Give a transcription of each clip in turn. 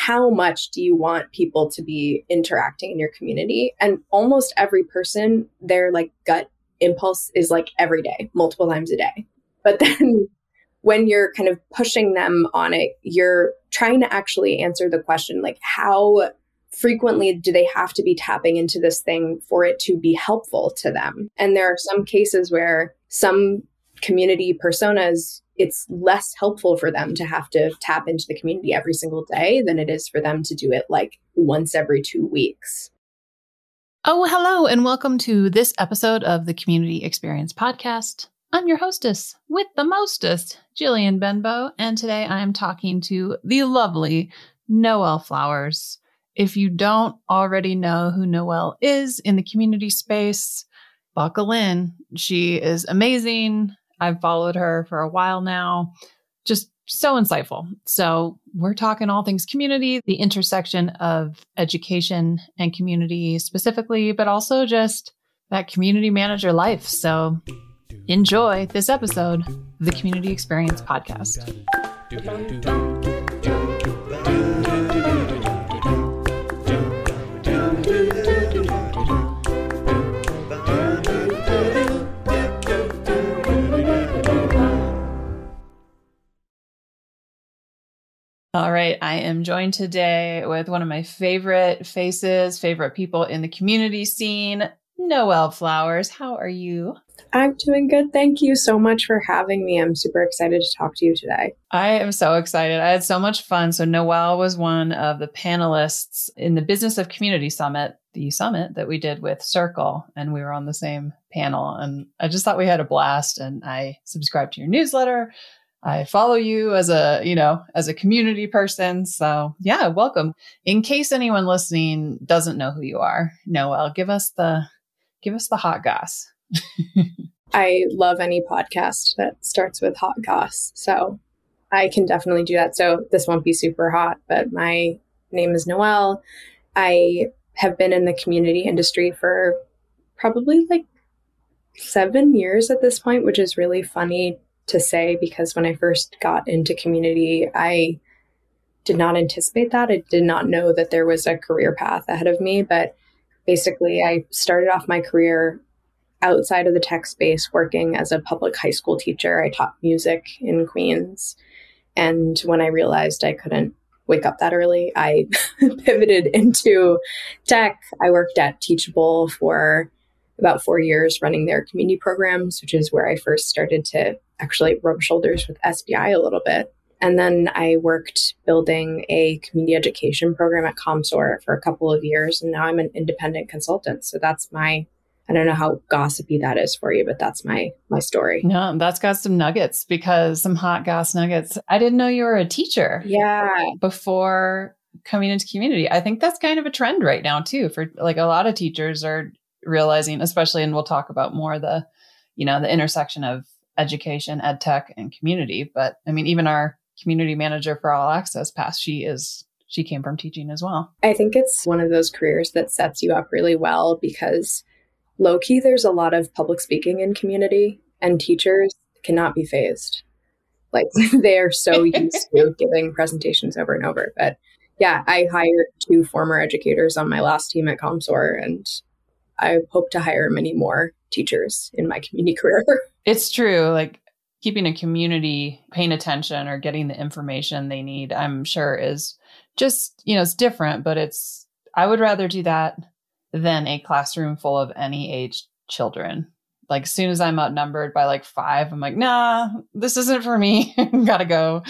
how much do you want people to be interacting in your community? And almost every person, their like gut impulse is like every day, multiple times a day. But then when you're kind of pushing them on it, you're trying to actually answer the question like, how frequently do they have to be tapping into this thing for it to be helpful to them? And there are some cases where some community personas it's less helpful for them to have to tap into the community every single day than it is for them to do it like once every two weeks. Oh, hello, and welcome to this episode of the Community Experience Podcast. I'm your hostess with the mostest, Jillian Benbow, and today I am talking to the lovely Noele Flowers. If you don't already know who Noele is in the community space, buckle in. She is amazing. I've followed her for a while now. Just so insightful. So, we're talking all things community, the intersection of education and community specifically, but also just that community manager life. So, enjoy this episode, the Community Experience Podcast. All right. I am joined today with one of my favorite faces, favorite people in the community scene, Noele Flowers. How are you? I'm doing good. Thank you so much for having me. I'm super excited to talk to you today. I am so excited. I had so much fun. So, Noele was one of the panelists in the Business of Community Summit, the summit that we did with Circle, and we were on the same panel. And I just thought we had a blast. And I subscribed to your newsletter. I follow you as a, you know, as a community person. So yeah, welcome. In case anyone listening doesn't know who you are, Noele, give us the, give us the hot goss. I love any podcast that starts with hot goss. So I can definitely do that. So this won't be super hot, but my name is Noele. I have been in the community industry for probably like seven years at this point, which is really funny to say because when I first got into community, I did not anticipate that. I did not know that there was a career path ahead of me. But basically, I started off my career outside of the tech space working as a public high school teacher. I taught music in Queens. And when I realized I couldn't wake up that early, I pivoted into tech. I worked at Teachable for about four years running their community programs, which is where I first started to actually rub shoulders with SPI a little bit. And then I worked building a community education program at Commsor for a couple of years. And now I'm an independent consultant. So that's my I don't know how gossipy that is for you, but that's my my story. No, that's got some nuggets because some hot goss nuggets. I didn't know you were a teacher. Yeah. Before coming into community. I think that's kind of a trend right now too for like a lot of teachers are realizing, especially and we'll talk about more the, you know, the intersection of education, ed tech, and community. But I mean, even our community manager for all access pass, she is she came from teaching as well. I think it's one of those careers that sets you up really well because low key, there's a lot of public speaking in community, and teachers cannot be phased. Like they are so used to giving presentations over and over. But yeah, I hired two former educators on my last team at Commsor, and I hope to hire many more teachers in my community career. It's true. Like keeping a community paying attention or getting the information they need, I'm sure is just, you know, it's different, but it's, I would rather do that than a classroom full of any age children. Like as soon as I'm outnumbered by like five, I'm like, nah, this isn't for me. Gotta go.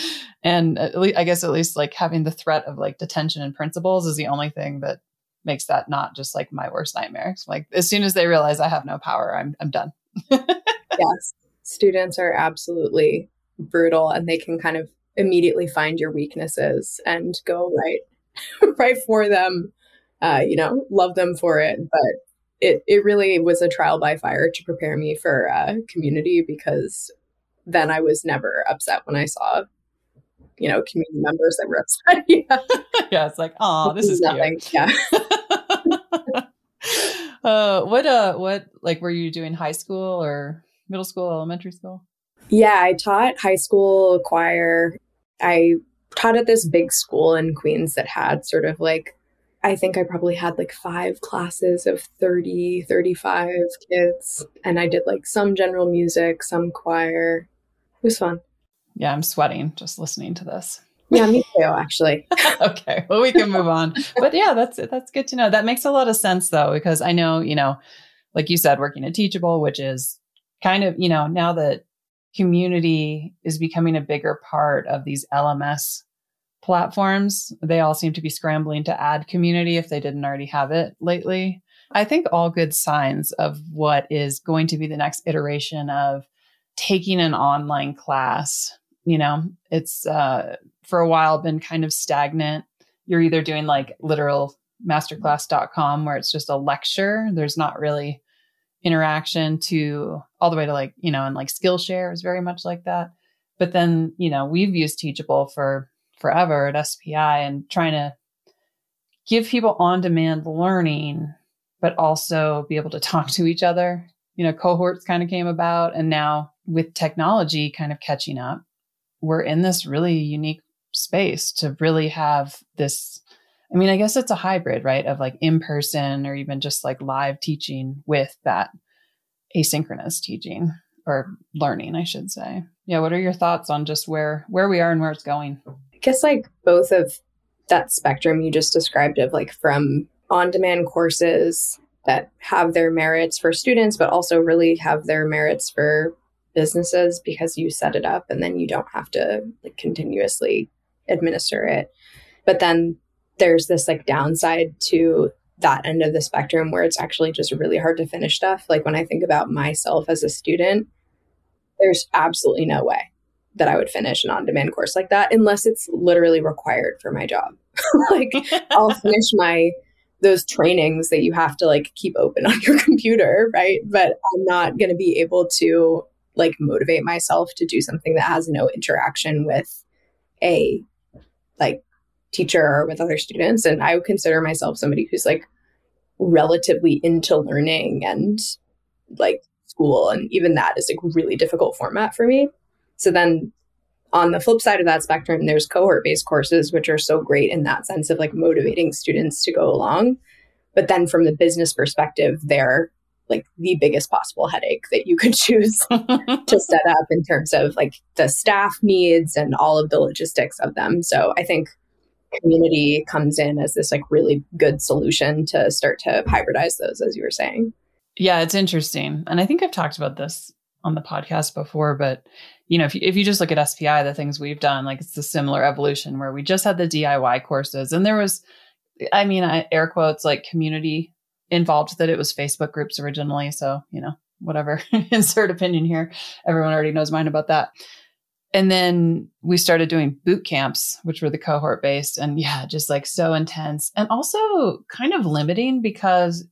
And least, I guess at least like having the threat of like detention and principals is the only thing that makes that not just like my worst nightmare. like as soon as they realize I have no power, I'm I'm done. yes. Students are absolutely brutal and they can kind of immediately find your weaknesses and go right right for them uh, you know love them for it but it, it really was a trial by fire to prepare me for uh, community because then i was never upset when i saw you know community members that were upset yeah, yeah it's like oh this, this is nothing cute. yeah uh what uh what like were you doing high school or middle school elementary school yeah, I taught high school choir. I taught at this big school in Queens that had sort of like, I think I probably had like five classes of 30, 35 kids. And I did like some general music, some choir. It was fun. Yeah, I'm sweating just listening to this. Yeah, me too, actually. okay, well, we can move on. But yeah, that's that's good to know. That makes a lot of sense, though, because I know, you know, like you said, working at Teachable, which is kind of, you know, now that community is becoming a bigger part of these LMS platforms. They all seem to be scrambling to add community if they didn't already have it lately. I think all good signs of what is going to be the next iteration of taking an online class. You know, it's uh, for a while been kind of stagnant. You're either doing like literal masterclass.com where it's just a lecture. There's not really interaction to all the way to like, you know, and like Skillshare is very much like that. But then, you know, we've used Teachable for forever at SPI and trying to give people on demand learning, but also be able to talk to each other. You know, cohorts kind of came about. And now with technology kind of catching up, we're in this really unique space to really have this I mean, I guess it's a hybrid, right? Of like in person or even just like live teaching with that asynchronous teaching or learning, I should say. Yeah, what are your thoughts on just where where we are and where it's going? I guess like both of that spectrum you just described of like from on-demand courses that have their merits for students but also really have their merits for businesses because you set it up and then you don't have to like continuously administer it. But then there's this like downside to that end of the spectrum where it's actually just really hard to finish stuff. Like when I think about myself as a student, there's absolutely no way that I would finish an on demand course like that unless it's literally required for my job. like I'll finish my those trainings that you have to like keep open on your computer, right? But I'm not going to be able to like motivate myself to do something that has no interaction with a like teacher or with other students. And I would consider myself somebody who's like relatively into learning and like school. And even that is like really difficult format for me. So then on the flip side of that spectrum, there's cohort based courses, which are so great in that sense of like motivating students to go along. But then from the business perspective, they're like the biggest possible headache that you could choose to set up in terms of like the staff needs and all of the logistics of them. So I think community comes in as this like really good solution to start to hybridize those as you were saying. Yeah it's interesting. And i think i've talked about this on the podcast before but you know if you, if you just look at spi the things we've done like it's a similar evolution where we just had the diy courses. And there was i mean I, air quotes like community involved that it was Facebook groups originally. So, you know, whatever, insert opinion here. Everyone already knows mine about that. And then we started doing boot camps, which were the cohort based. And yeah, just like so intense and also kind of limiting because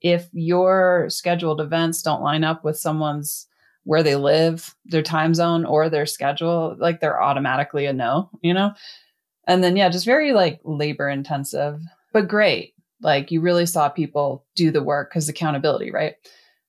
if your scheduled events don't line up with someone's where they live, their time zone, or their schedule, like they're automatically a no, you know? And then, yeah, just very like labor intensive, but great. Like you really saw people do the work because accountability, right?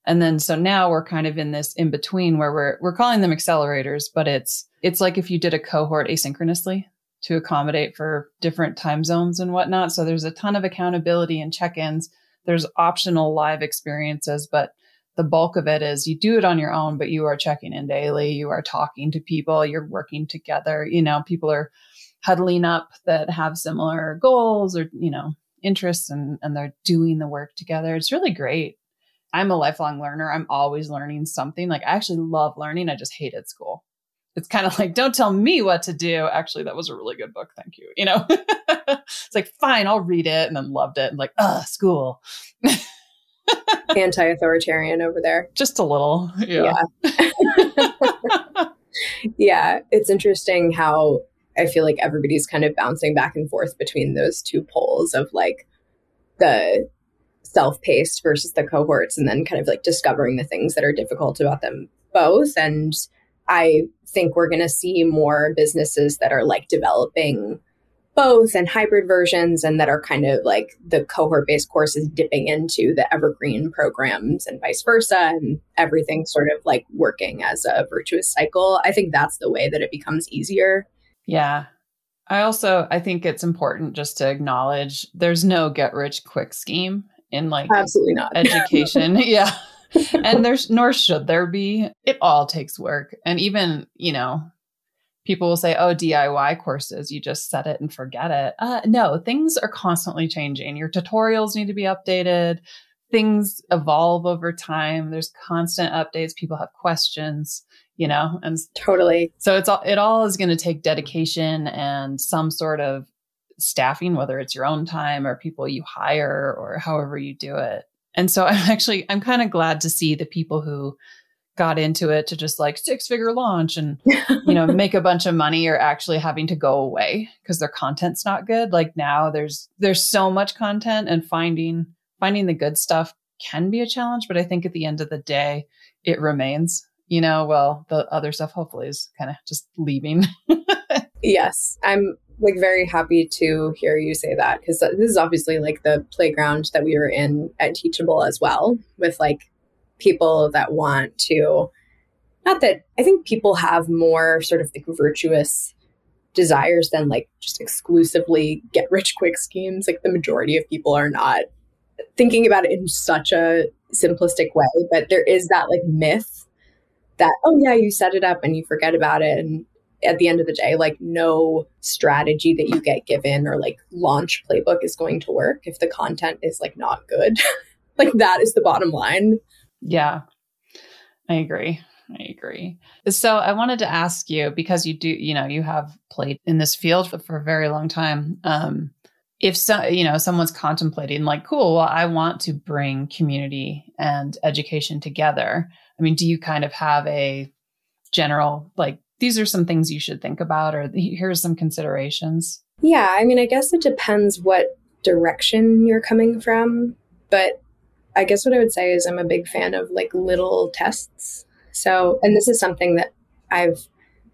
And then so now we're kind of in this in between where we're we're calling them accelerators, but it's it's like if you did a cohort asynchronously to accommodate for different time zones and whatnot. So there's a ton of accountability and check-ins. There's optional live experiences, but the bulk of it is you do it on your own, but you are checking in daily. You are talking to people. You're working together. You know, people are huddling up that have similar goals or, you know, interests and, and they're doing the work together. It's really great. I'm a lifelong learner. I'm always learning something. Like I actually love learning. I just hated school. It's kind of like, don't tell me what to do. Actually, that was a really good book. Thank you. You know, it's like, fine, I'll read it and then loved it. And like, ugh, school. Anti-authoritarian over there. Just a little. Yeah. Yeah. yeah. It's interesting how I feel like everybody's kind of bouncing back and forth between those two poles of like the self-paced versus the cohorts and then kind of like discovering the things that are difficult about them both. And i think we're going to see more businesses that are like developing both and hybrid versions and that are kind of like the cohort based courses dipping into the evergreen programs and vice versa and everything sort of like working as a virtuous cycle. I think that's the way that it becomes easier yeah. I also i think it's important just to acknowledge there's no get rich quick scheme in like absolutely not. Education. Yeah. And there's nor should there be. It all takes work. And even you know people will say, oh, DIY courses, you just set it and forget it. Uh, no, things are constantly changing. Your tutorials need to be updated. Things evolve over time. There's constant updates. People have questions, you know, and totally. So it's all, it all is going to take dedication and some sort of staffing, whether it's your own time or people you hire or however you do it. And so I'm actually, I'm kind of glad to see the people who got into it to just like six figure launch and you know make a bunch of money are actually having to go away because their content's not good like now there's there's so much content and finding finding the good stuff can be a challenge but i think at the end of the day it remains you know well the other stuff hopefully is kind of just leaving yes i'm like very happy to hear you say that because this is obviously like the playground that we were in at teachable as well with like people that want to not that I think people have more sort of like virtuous desires than like just exclusively get rich quick schemes. Like the majority of people are not thinking about it in such a simplistic way, but there is that like myth that, oh yeah, you set it up and you forget about it. And at the end of the day, like no strategy that you get given or like launch playbook is going to work if the content is like not good. like that is the bottom line. Yeah, I agree. I agree. So I wanted to ask you because you do, you know, you have played in this field for, for a very long time. Um, if so, you know, someone's contemplating like, cool, well, I want to bring community and education together. I mean, do you kind of have a general like these are some things you should think about, or here's some considerations? Yeah, I mean, I guess it depends what direction you're coming from, but I guess what I would say is I'm a big fan of like little tests. So, and this is something that I've,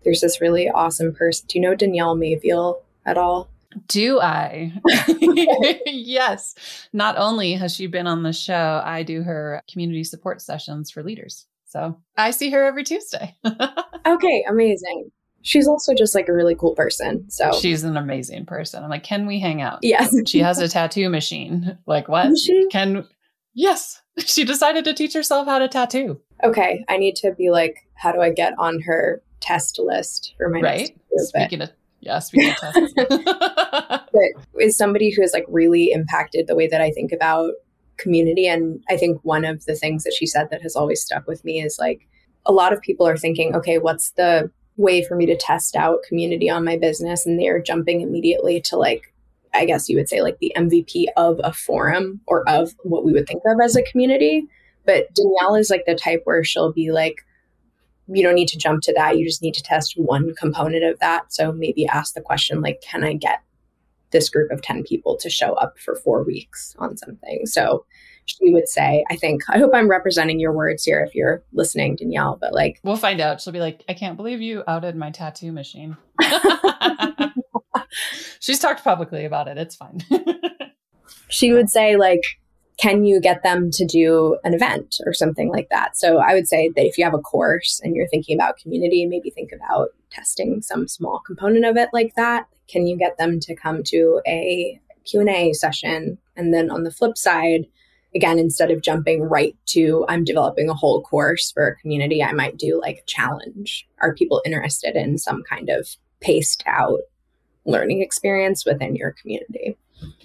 there's this really awesome person. Do you know Danielle Maveal at all? Do I? yes. Not only has she been on the show, I do her community support sessions for leaders. So I see her every Tuesday. okay, amazing. She's also just like a really cool person. So she's an amazing person. I'm like, can we hang out? Yes. she has a tattoo machine. Like, what? She? Can Yes, she decided to teach herself how to tattoo. Okay, I need to be like, how do I get on her test list for my right? next year, Speaking of yeah, speaking of tests, but is somebody who has like really impacted the way that I think about community. And I think one of the things that she said that has always stuck with me is like a lot of people are thinking, okay, what's the way for me to test out community on my business? And they're jumping immediately to like I guess you would say like the MVP of a forum or of what we would think of as a community. But Danielle is like the type where she'll be like, you don't need to jump to that. You just need to test one component of that. So maybe ask the question like, can I get this group of 10 people to show up for four weeks on something? So she would say, I think, I hope I'm representing your words here if you're listening, Danielle, but like, we'll find out. She'll be like, I can't believe you outed my tattoo machine. She's talked publicly about it. It's fine. she would say, like, can you get them to do an event or something like that? So I would say that if you have a course and you're thinking about community, maybe think about testing some small component of it like that. Can you get them to come to a Q&A session? And then on the flip side, again, instead of jumping right to I'm developing a whole course for a community, I might do like a challenge. Are people interested in some kind of paced out learning experience within your community?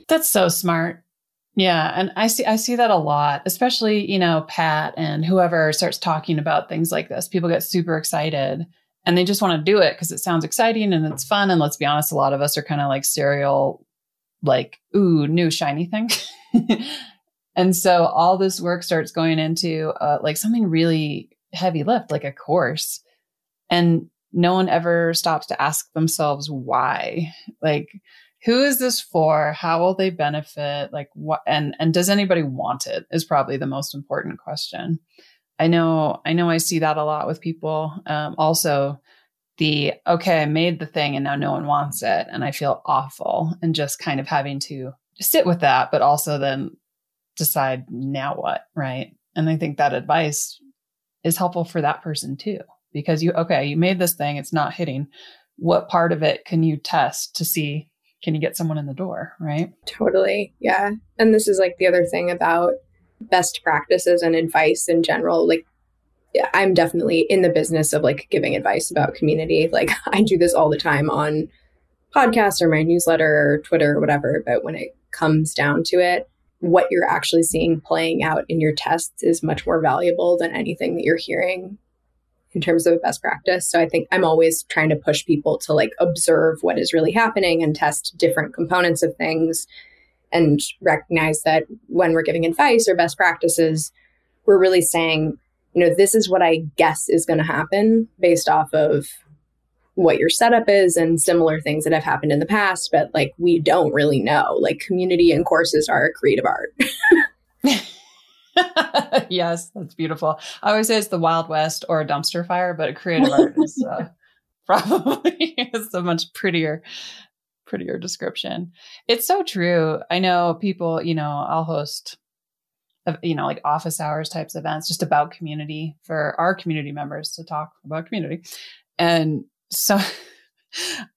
That's so smart. Yeah, and I see I see that a lot, especially, you know, Pat and whoever starts talking about things like this. People get super excited and they just want to do it because it sounds exciting and it's fun and let's be honest, a lot of us are kind of like serial like ooh, new shiny thing. and so all this work starts going into uh, like something really heavy lift like a course. And no one ever stops to ask themselves why. Like who is this for? How will they benefit? Like what and and does anybody want it is probably the most important question. I know I know I see that a lot with people. Um, also the okay, I made the thing and now no one wants it and I feel awful and just kind of having to sit with that, but also then decide now what, right? And I think that advice is helpful for that person too because you okay, you made this thing, it's not hitting. What part of it can you test to see can you get someone in the door, right? Totally. Yeah. And this is like the other thing about best practices and advice in general. Like, I'm definitely in the business of like giving advice about community. Like, I do this all the time on podcasts or my newsletter or Twitter or whatever. But when it comes down to it, what you're actually seeing playing out in your tests is much more valuable than anything that you're hearing in terms of a best practice. So I think I'm always trying to push people to like observe what is really happening and test different components of things and recognize that when we're giving advice or best practices, we're really saying, you know, this is what I guess is going to happen based off of what your setup is and similar things that have happened in the past, but like we don't really know. Like community and courses are a creative art. yes, that's beautiful. I always say it's the Wild West or a dumpster fire, but a creative art is uh, probably is a much prettier, prettier description. It's so true. I know people. You know, I'll host, you know, like office hours types events just about community for our community members to talk about community, and so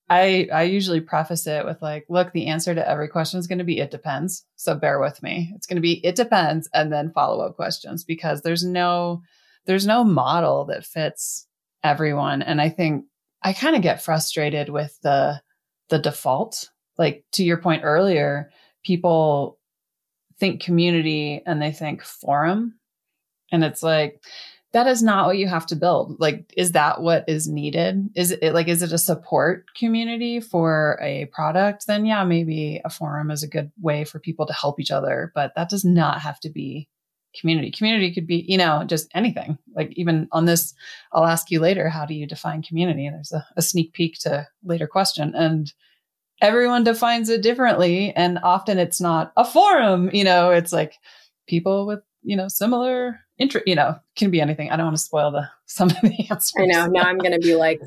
I I usually preface it with like, look, the answer to every question is going to be it depends. So bear with me. It's going to be it depends and then follow-up questions because there's no there's no model that fits everyone and I think I kind of get frustrated with the the default. Like to your point earlier, people think community and they think forum and it's like that is not what you have to build. Like, is that what is needed? Is it like, is it a support community for a product? Then yeah, maybe a forum is a good way for people to help each other, but that does not have to be community. Community could be, you know, just anything. Like even on this, I'll ask you later, how do you define community? There's a, a sneak peek to later question. And everyone defines it differently. And often it's not a forum, you know, it's like people with, you know, similar interest, you know, can be anything. I don't want to spoil the some of the answers. I know. Now I'm going to be like,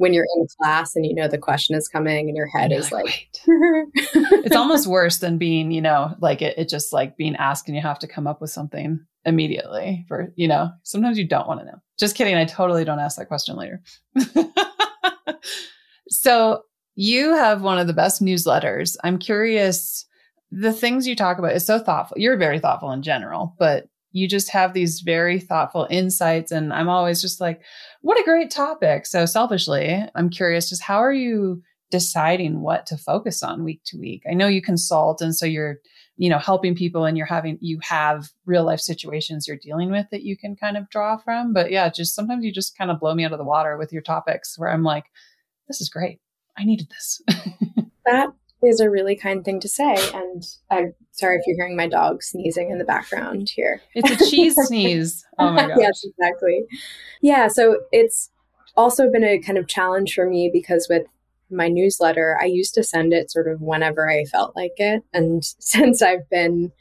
when you're in class and you know the question is coming and your head is like, like it's almost worse than being, you know, like it, it just like being asked and you have to come up with something immediately for, you know, sometimes you don't want to know. Just kidding. I totally don't ask that question later. so you have one of the best newsletters. I'm curious. The things you talk about is so thoughtful. You're very thoughtful in general, but you just have these very thoughtful insights. And I'm always just like, what a great topic. So selfishly, I'm curious just how are you deciding what to focus on week to week? I know you consult and so you're, you know, helping people and you're having, you have real life situations you're dealing with that you can kind of draw from. But yeah, just sometimes you just kind of blow me out of the water with your topics where I'm like, this is great. I needed this. that is a really kind thing to say. And I'm sorry if you're hearing my dog sneezing in the background here. It's a cheese sneeze. Oh my gosh. yes, exactly. Yeah. So it's also been a kind of challenge for me because with my newsletter, I used to send it sort of whenever I felt like it. And since I've been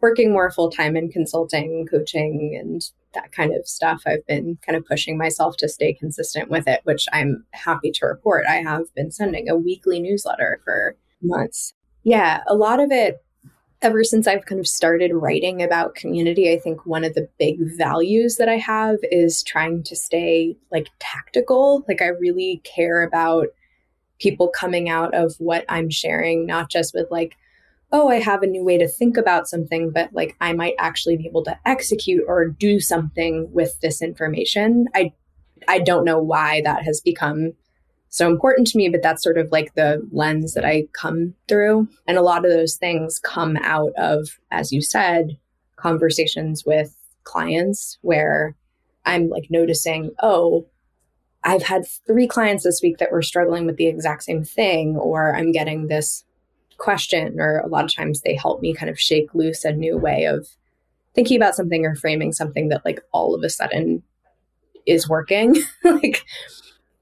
working more full time in consulting, coaching, and that kind of stuff, I've been kind of pushing myself to stay consistent with it, which I'm happy to report. I have been sending a weekly newsletter for months. Yeah, a lot of it, ever since I've kind of started writing about community, I think one of the big values that I have is trying to stay like tactical. Like, I really care about people coming out of what I'm sharing, not just with like, oh, I have a new way to think about something, but like I might actually be able to execute or do something with this information. I I don't know why that has become so important to me, but that's sort of like the lens that I come through. And a lot of those things come out of, as you said, conversations with clients where I'm like noticing, oh, I've had three clients this week that were struggling with the exact same thing, or I'm getting this question, or a lot of times they help me kind of shake loose a new way of thinking about something or framing something that like all of a sudden is working. like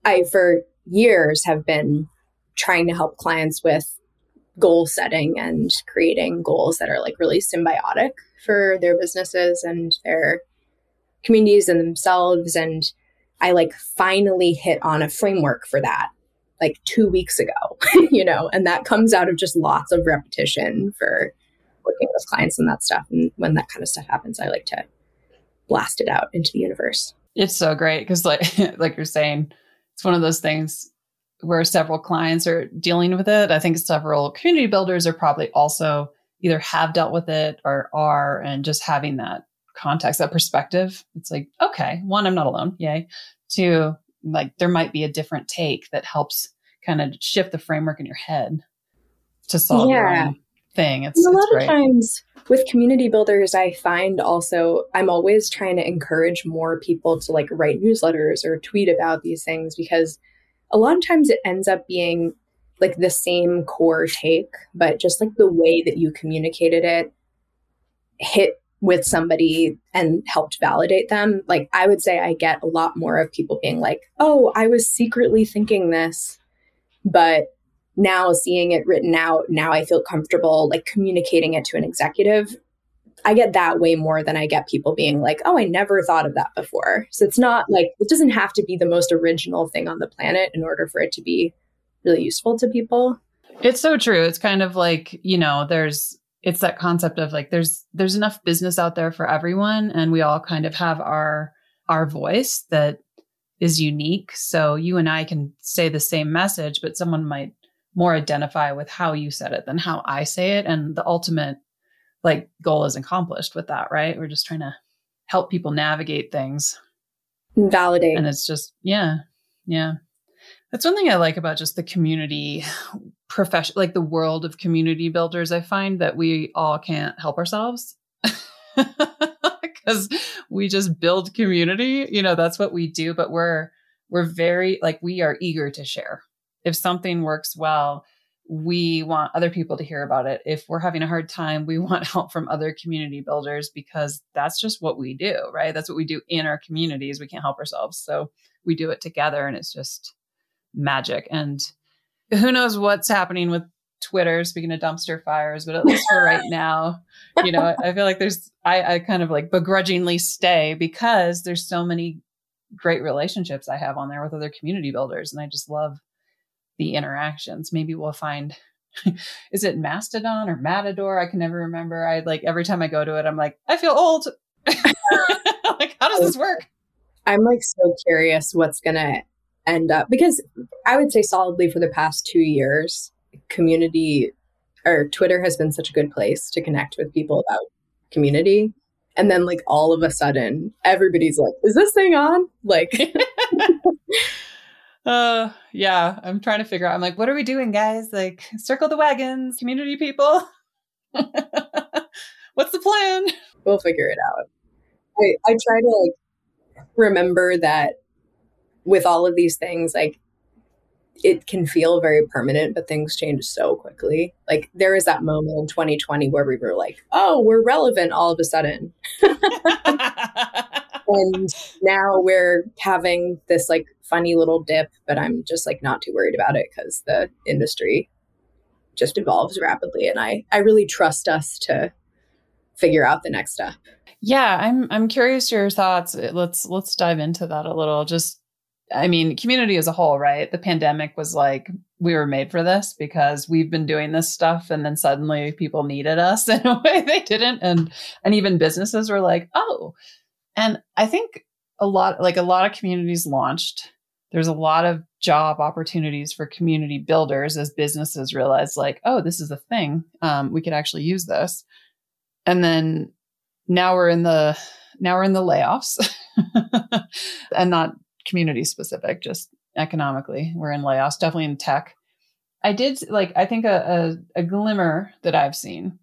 I for years have been trying to help clients with goal setting and creating goals that are like really symbiotic for their businesses and their communities and themselves and I like finally hit on a framework for that like two weeks ago, you know, and that comes out of just lots of repetition for working with clients and that stuff. And when that kind of stuff happens, I like to blast it out into the universe. It's so great because, like, like you're saying, it's one of those things where several clients are dealing with it. I think several community builders are probably also either have dealt with it or are, and just having that context, that perspective, it's like, okay, one, I'm not alone. Yay. Two, like there might be a different take that helps kind of shift the framework in your head to solve yeah. Thing. It's, a lot of times with community builders, I find also I'm always trying to encourage more people to like write newsletters or tweet about these things because a lot of times it ends up being like the same core take, but just like the way that you communicated it hit with somebody and helped validate them, like I would say I get a lot more of people being like, oh, I was secretly thinking this, but now seeing it written out, now I feel comfortable like communicating it to an executive. I get that way more than I get people being like, oh, I never thought of that before. So it's not like, it doesn't have to be the most original thing on the planet in order for it to be really useful to people. It's so true. It's kind of like, you know, there's it's that concept of like there's there's enough business out there for everyone and we all kind of have our our voice that is unique so you and I can say the same message but someone might more identify with how you said it than how I say it and the ultimate like goal is accomplished with that right we're just trying to help people navigate things validate and it's just yeah yeah that's one thing I like about just the community profession, like the world of community builders. I find that we all can't help ourselves because we just build community. You know, that's what we do, but we're, we're very like, we are eager to share. If something works well, we want other people to hear about it. If we're having a hard time, we want help from other community builders because that's just what we do, right? That's what we do in our communities. We can't help ourselves. So we do it together and it's just magic. And who knows what's happening with Twitter, speaking of dumpster fires, but at least for right now, you know, I feel like there's, I, I kind of like begrudgingly stay because there's so many great relationships I have on there with other community builders. And I just love the interactions. Maybe we'll find, is it Mastodon or Matador? I can never remember. I like every time I go to it, I'm like, I feel old. like, how does this work? I'm like so curious what's to end up because I would say solidly for the past two years, community or Twitter has been such a good place to connect with people about community. And then like all of a sudden, everybody's like, is this thing on? Like Uh yeah, I'm trying to figure out. I'm like, what are we doing, guys? Like, circle the wagons, community people. What's the plan? We'll figure it out. I, I try to like remember that with all of these things, like it can feel very permanent, but things change so quickly. Like there was that moment in 2020 where we were like, oh, we're relevant all of a sudden. and now we're having this like funny little dip, but I'm just like not too worried about it because the industry just evolves rapidly. And I, I really trust us to figure out the next step. Yeah, I'm I'm curious your thoughts. Uh, let's let's dive into that a little. Just I mean, community as a whole, right? The pandemic was like, we were made for this because we've been doing this stuff and then suddenly people needed us in a way they didn't. And, and even businesses were like, oh, and I think a lot, like a lot of communities launched. There's a lot of job opportunities for community builders as businesses realize like, oh, this is a thing. Um, we could actually use this. And then now we're in the, now we're in the layoffs and not community specific, just economically. We're in layoffs, definitely in tech. I did like, I think a, a, a glimmer that I've seen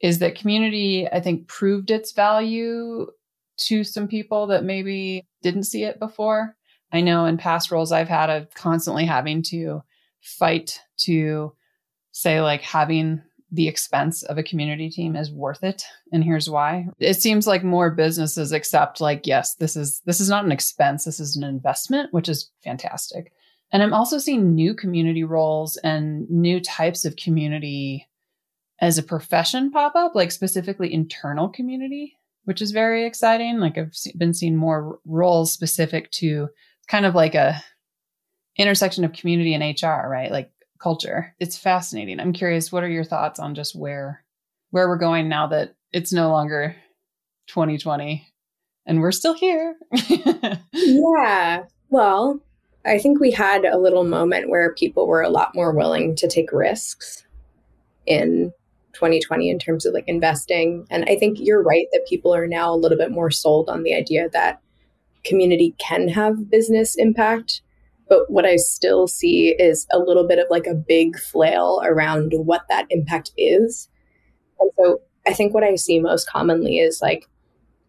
is that community, I think, proved its value to some people that maybe didn't see it before. I know in past roles I've had of constantly having to fight to say like having the expense of a community team is worth it and here's why. It seems like more businesses accept like yes this is this is not an expense this is an investment which is fantastic. And i'm also seeing new community roles and new types of community as a profession pop up like specifically internal community which is very exciting like i've been seeing more roles specific to kind of like a intersection of community and hr right like culture. It's fascinating. I'm curious, what are your thoughts on just where where we're going now that it's no longer 2020 and we're still here? yeah. Well, I think we had a little moment where people were a lot more willing to take risks in 2020 in terms of like investing. And I think you're right that people are now a little bit more sold on the idea that community can have business impact but what I still see is a little bit of like a big flail around what that impact is. And so I think what I see most commonly is like,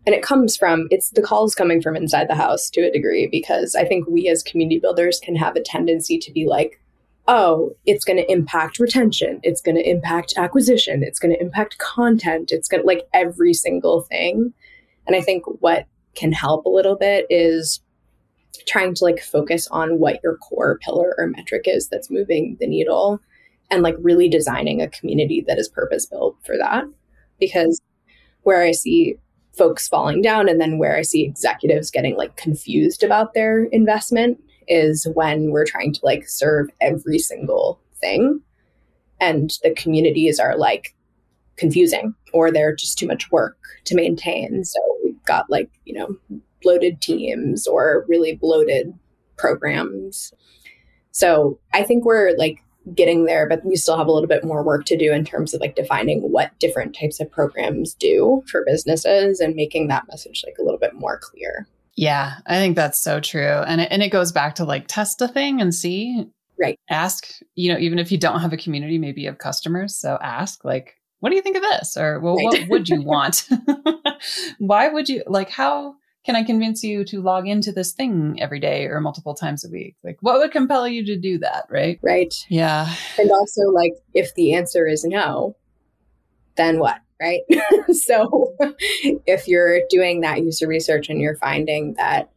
and it comes from, it's the calls coming from inside the house to a degree, because I think we as community builders can have a tendency to be like, oh, it's going to impact retention. It's going to impact acquisition. It's going to impact content. It's going to like every single thing. And I think what can help a little bit is trying to like focus on what your core pillar or metric is that's moving the needle and like really designing a community that is purpose built for that because where i see folks falling down and then where i see executives getting like confused about their investment is when we're trying to like serve every single thing and the communities are like confusing or they're just too much work to maintain so we've got like you know bloated teams or really bloated programs. So I think we're like getting there, but we still have a little bit more work to do in terms of like defining what different types of programs do for businesses and making that message like a little bit more clear. Yeah, I think that's so true. And it, and it goes back to like test a thing and see. Right. Ask, you know, even if you don't have a community, maybe you have customers. So ask, like, what do you think of this? Or, well, right. what would you want? Why would you, like, how, can I convince you to log into this thing every day or multiple times a week? Like, what would compel you to do that? Right. Right. Yeah. And also, like, if the answer is no, then what? Right. so if you're doing that user research and you're finding that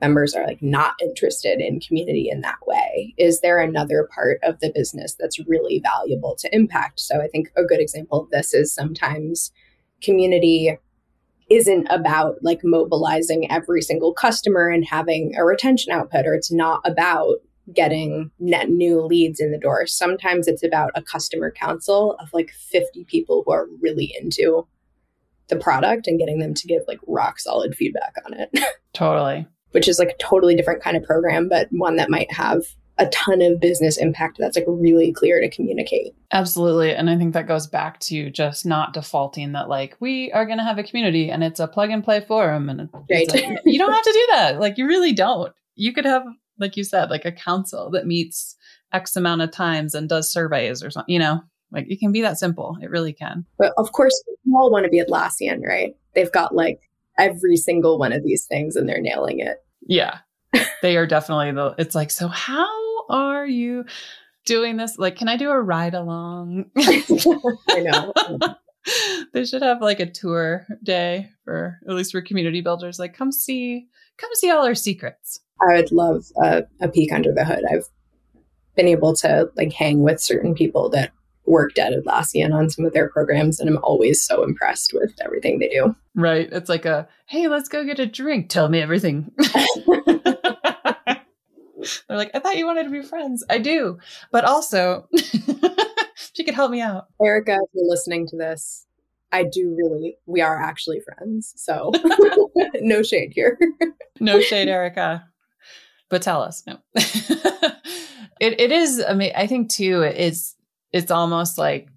members are like not interested in community in that way is there another part of the business that's really valuable to impact so i think a good example of this is sometimes community isn't about like mobilizing every single customer and having a retention output, or it's not about getting net new leads in the door. Sometimes it's about a customer council of like 50 people who are really into the product and getting them to give like rock solid feedback on it. Totally. Which is like a totally different kind of program, but one that might have a ton of business impact that's like really clear to communicate. Absolutely. And I think that goes back to just not defaulting that like we are going to have a community and it's a plug and play forum and right. A, you don't have to do that. Like you really don't. You could have like you said like a council that meets x amount of times and does surveys or something, you know. Like it can be that simple. It really can. But of course, we all want to be Atlassian, right? They've got like every single one of these things and they're nailing it. Yeah. they are definitely the it's like so how are you doing this? Like, can I do a ride along? I know. they should have like a tour day for at least for community builders. Like, come see, come see all our secrets. I would love a, a peek under the hood. I've been able to like hang with certain people that worked at Atlassian on some of their programs, and I'm always so impressed with everything they do. Right. It's like a hey, let's go get a drink. Tell me everything. They're like, I thought you wanted to be friends. I do. But also, she could help me out. Erica, if you're listening to this, I do really, we are actually friends. So no shade here. no shade, Erica. But tell us. No. it, it is, I mean, I think too, it's, it's almost like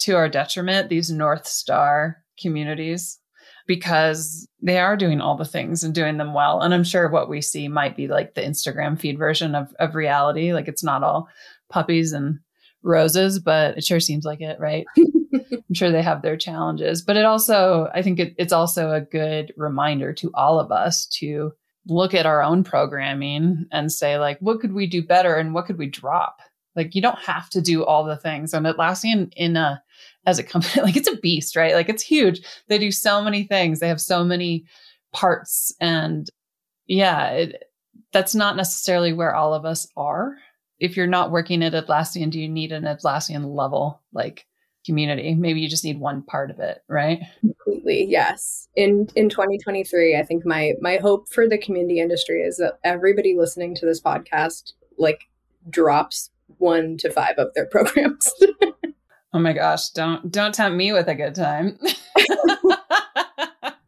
to our detriment, these North Star communities because they are doing all the things and doing them well. And I'm sure what we see might be like the Instagram feed version of, of reality. Like it's not all puppies and roses, but it sure seems like it, right? I'm sure they have their challenges, but it also, I think it, it's also a good reminder to all of us to look at our own programming and say, like, what could we do better and what could we drop? Like, you don't have to do all the things. And Atlassian in a as a company. Like it's a beast, right? Like it's huge. They do so many things. They have so many parts and yeah, it, that's not necessarily where all of us are. If you're not working at Atlassian, do you need an Atlassian level like community? Maybe you just need one part of it, right? Completely, yes. In in 2023, I think my my hope for the community industry is that everybody listening to this podcast like drops one to five of their programs. Oh my gosh, don't don't tempt me with a good time. you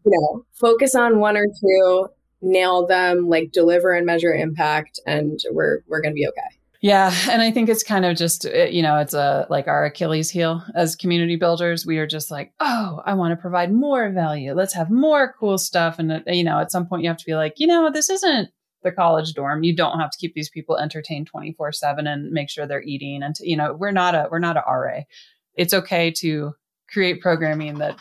know, focus on one or two, nail them, like deliver and measure impact and we're we're going to be okay. Yeah, and I think it's kind of just uh, you know, it's a like our Achilles heel as community builders. We are just like, "Oh, I want to provide more value. Let's have more cool stuff." And uh, you know, at some point you have to be like, "You know, this isn't the college dorm. You don't have to keep these people entertained 24/7 and make sure they're eating and you know, we're not a we're not a RA it's okay to create programming that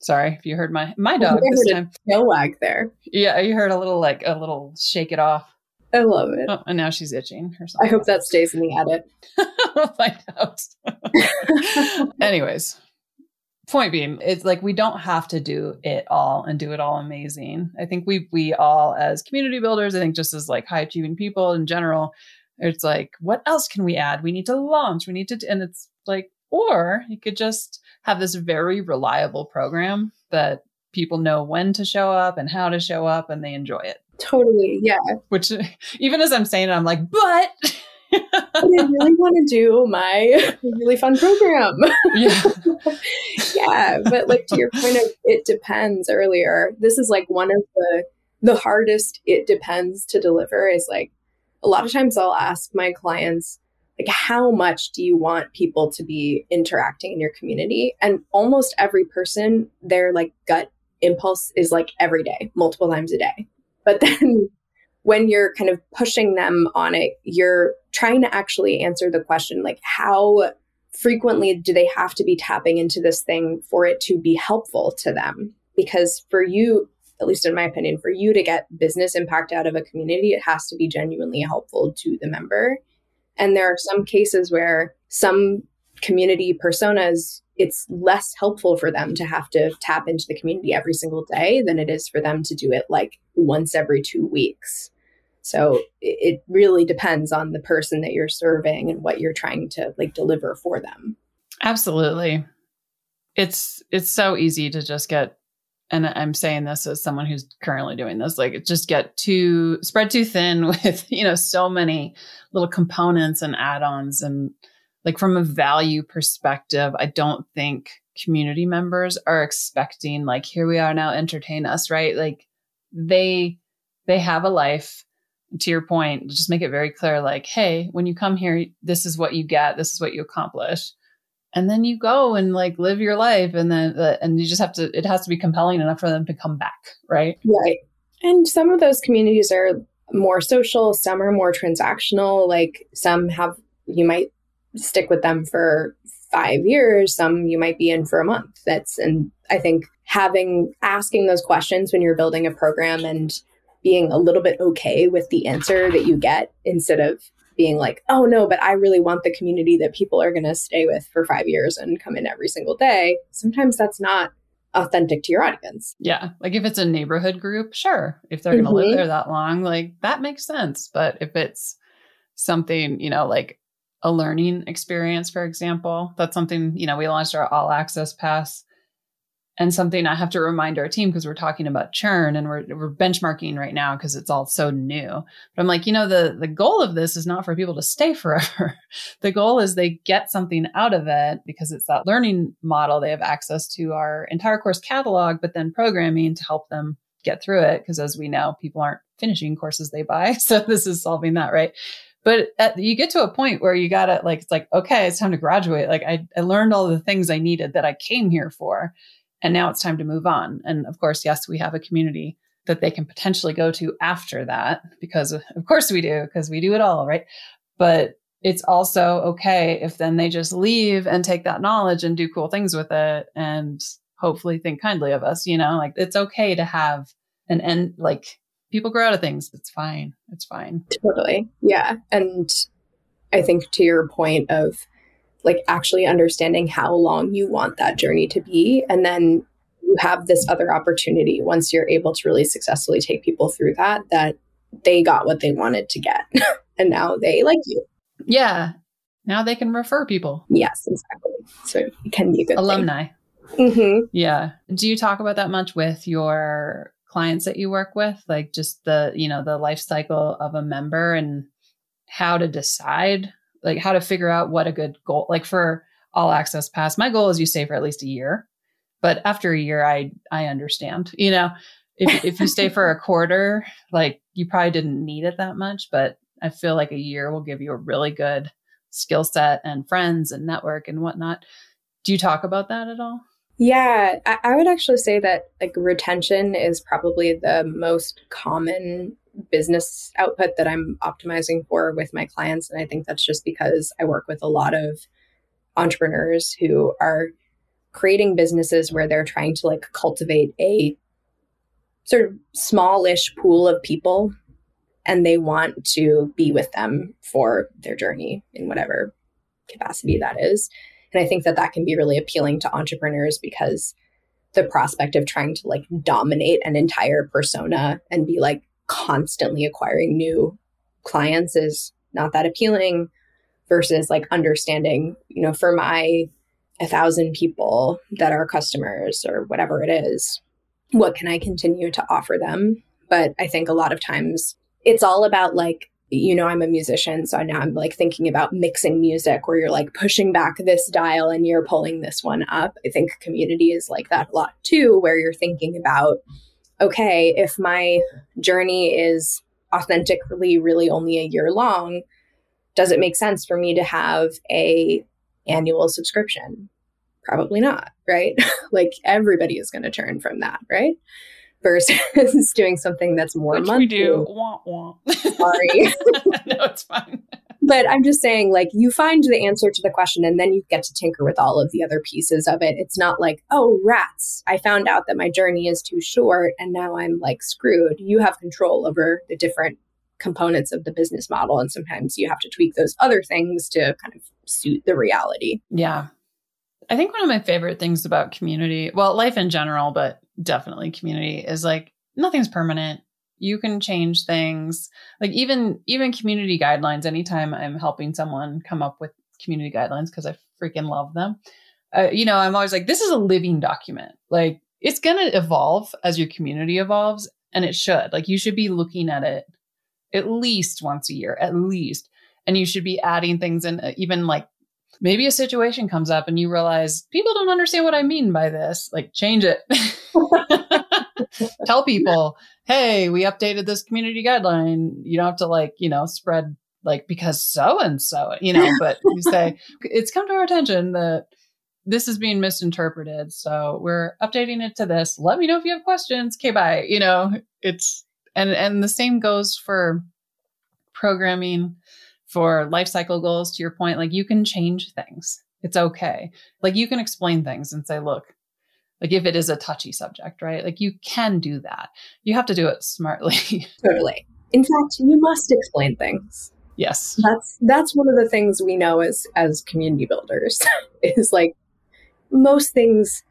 sorry if you heard my my dog this time tail wag there yeah you heard a little like a little shake it off i love it. Oh, and now she's itching herself. i hope that stays in the edit. We'll find out. Anyways point being it's like we don't have to do it all and do it all amazing. I think we we all as community builders i think just as like high achieving people in general it's like what else can we add? We need to launch. We need to and it's like or you could just have this very reliable program that people know when to show up and how to show up and they enjoy it. Totally. Yeah. Which, even as I'm saying it, I'm like, but. I really want to do my really fun program. Yeah. yeah. But like to your point of it depends earlier, this is like one of the the hardest it depends to deliver is like a lot of times I'll ask my clients, like how much do you want people to be interacting in your community and almost every person their like gut impulse is like every day multiple times a day but then when you're kind of pushing them on it you're trying to actually answer the question like how frequently do they have to be tapping into this thing for it to be helpful to them? Because for you at least in my opinion for you to get business impact out of a community it has to be genuinely helpful to the member. And there are some cases where some community personas, it's less helpful for them to have to tap into the community every single day than it is for them to do it like once every two weeks. So it really depends on the person that you're serving and what you're trying to like deliver for them. Absolutely. It's it's so easy to just get and I'm saying this as someone who's currently doing this, like just get too spread too thin with, you know, so many little components and add-ons. And like from a value perspective, I don't think community members are expecting like, here we are now, entertain us, right? Like they they have a life. To your point, just make it very clear, like, hey, when you come here, this is what you get, this is what you accomplish and then you go and like live your life and then uh, and you just have to it has to be compelling enough for them to come back right right and some of those communities are more social some are more transactional like some have you might stick with them for five years some you might be in for a month that's and i think having asking those questions when you're building a program and being a little bit okay with the answer that you get instead of being like, oh no, but I really want the community that people are going to stay with for five years and come in every single day. Sometimes that's not authentic to your audience. Yeah. Like if it's a neighborhood group, sure. If they're going to live mm-hmm. there that long, like that makes sense. But if it's something, you know, like a learning experience, for example, that's something, you know, we launched our all access pass and something I have to remind our team because we're talking about churn and we're, we're benchmarking right now because it's all so new. But I'm like, you know, the, the goal of this is not for people to stay forever. the goal is they get something out of it because it's that learning model. They have access to our entire course catalog, but then programming to help them get through it. Because as we know, people aren't finishing courses they buy. So this is solving that, right? But at, you get to a point where you gotta like, it's like, okay, it's time to graduate. Like I, I learned all the things I needed that I came here for. And now it's time to move on. And of course, yes, we have a community that they can potentially go to after that because of course we do, because we do it all, right? But it's also okay if then they just leave and take that knowledge and do cool things with it and hopefully think kindly of us, you know, like it's okay to have an end, like people grow out of things. It's fine. It's fine. Totally. Yeah. And I think to your point of like actually understanding how long you want that journey to be. And then you have this other opportunity once you're able to really successfully take people through that, that they got what they wanted to get. and now they like you. Yeah. Now they can refer people, Yes, exactly. So it can be a good alumni. hmm Yeah. Do you talk about that much with your clients that you work with? Like just the, you know, the life cycle of a member and how to decide, like how to figure out what a good goal, like for all access pass, my goal is you stay for at least a year. But after a year, I, I understand, you know, if, if you stay for a quarter, like you probably didn't need it that much, but I feel like a year will give you a really good skill set and friends and network and whatnot. Do you talk about that at all? Yeah, I, would actually say that like retention is probably the most common business output that I'm optimizing for with my clients. And I think that's just because I work with a lot of entrepreneurs who are creating businesses where they're trying to like cultivate a sort of smallish pool of people and they want to be with them for their journey in whatever capacity that is. And I think that that can be really appealing to entrepreneurs because the prospect of trying to like dominate an entire persona and be like constantly acquiring new clients is not that appealing versus like understanding, you know, for my a thousand people that are customers or whatever it is, what can I continue to offer them? But I think a lot of times it's all about like you know, I'm a musician, so now I'm like thinking about mixing music where you're like pushing back this dial and you're pulling this one up. I think community is like that a lot too, where you're thinking about, okay, if my journey is authentically really only a year long, does it make sense for me to have a annual subscription? Probably not, right? like everybody is going to churn from that, right? Versus doing something that's more Which monthly. we do. Wah, wah. Sorry. no, it's fine. but I'm just saying, like, you find the answer to the question and then you get to tinker with all of the other pieces of it. It's not like, oh, rats, I found out that my journey is too short and now I'm like screwed. You have control over the different components of the business model. And sometimes you have to tweak those other things to kind of suit the reality. Yeah. I think one of my favorite things about community, well, life in general, but definitely community is like nothing's permanent. You can change things. Like even even community guidelines anytime I'm helping someone come up with community guidelines because I freaking love them. Uh, you know, I'm always like this is a living document. Like it's going to evolve as your community evolves and it should. Like you should be looking at it at least once a year, at least. And you should be adding things in uh, even like maybe a situation comes up and you realize people don't understand what I mean by this. Like, change it. Tell people, hey, we updated this community guideline. You don't have to like, you know, spread like because so and so, you know, but you say it's come to our attention that this is being misinterpreted. So we're updating it to this. Let me know if you have questions. Okay, bye. You know, it's and and the same goes for programming for life cycle goals to your point like you can change things it's okay like you can explain things and say look like if it is a touchy subject right like you can do that you have to do it smartly Totally. In fact, you must explain things. Yes. That's that's one of the things we know as as community builders is like most things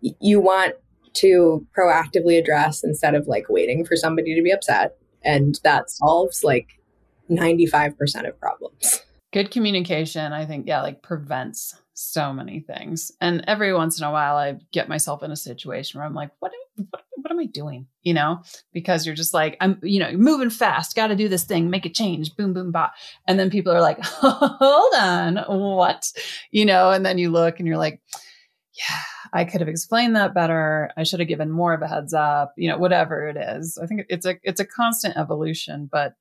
you want to proactively address instead of like waiting for somebody to be upset and that solves like 95% of problems. Good communication, I think, yeah, like prevents so many things. And every once in a while, I get myself in a situation where I'm like, what, what, what am I doing? You know, because you're just like, I'm, you know, moving fast, got to do this thing, make a change, boom, boom, bop. And then people are like, hold on, what? You know, and then you look and you're like, yeah, I could have explained that better. I should have given more of a heads up, you know, whatever it is. I think it's a, it's a constant evolution, but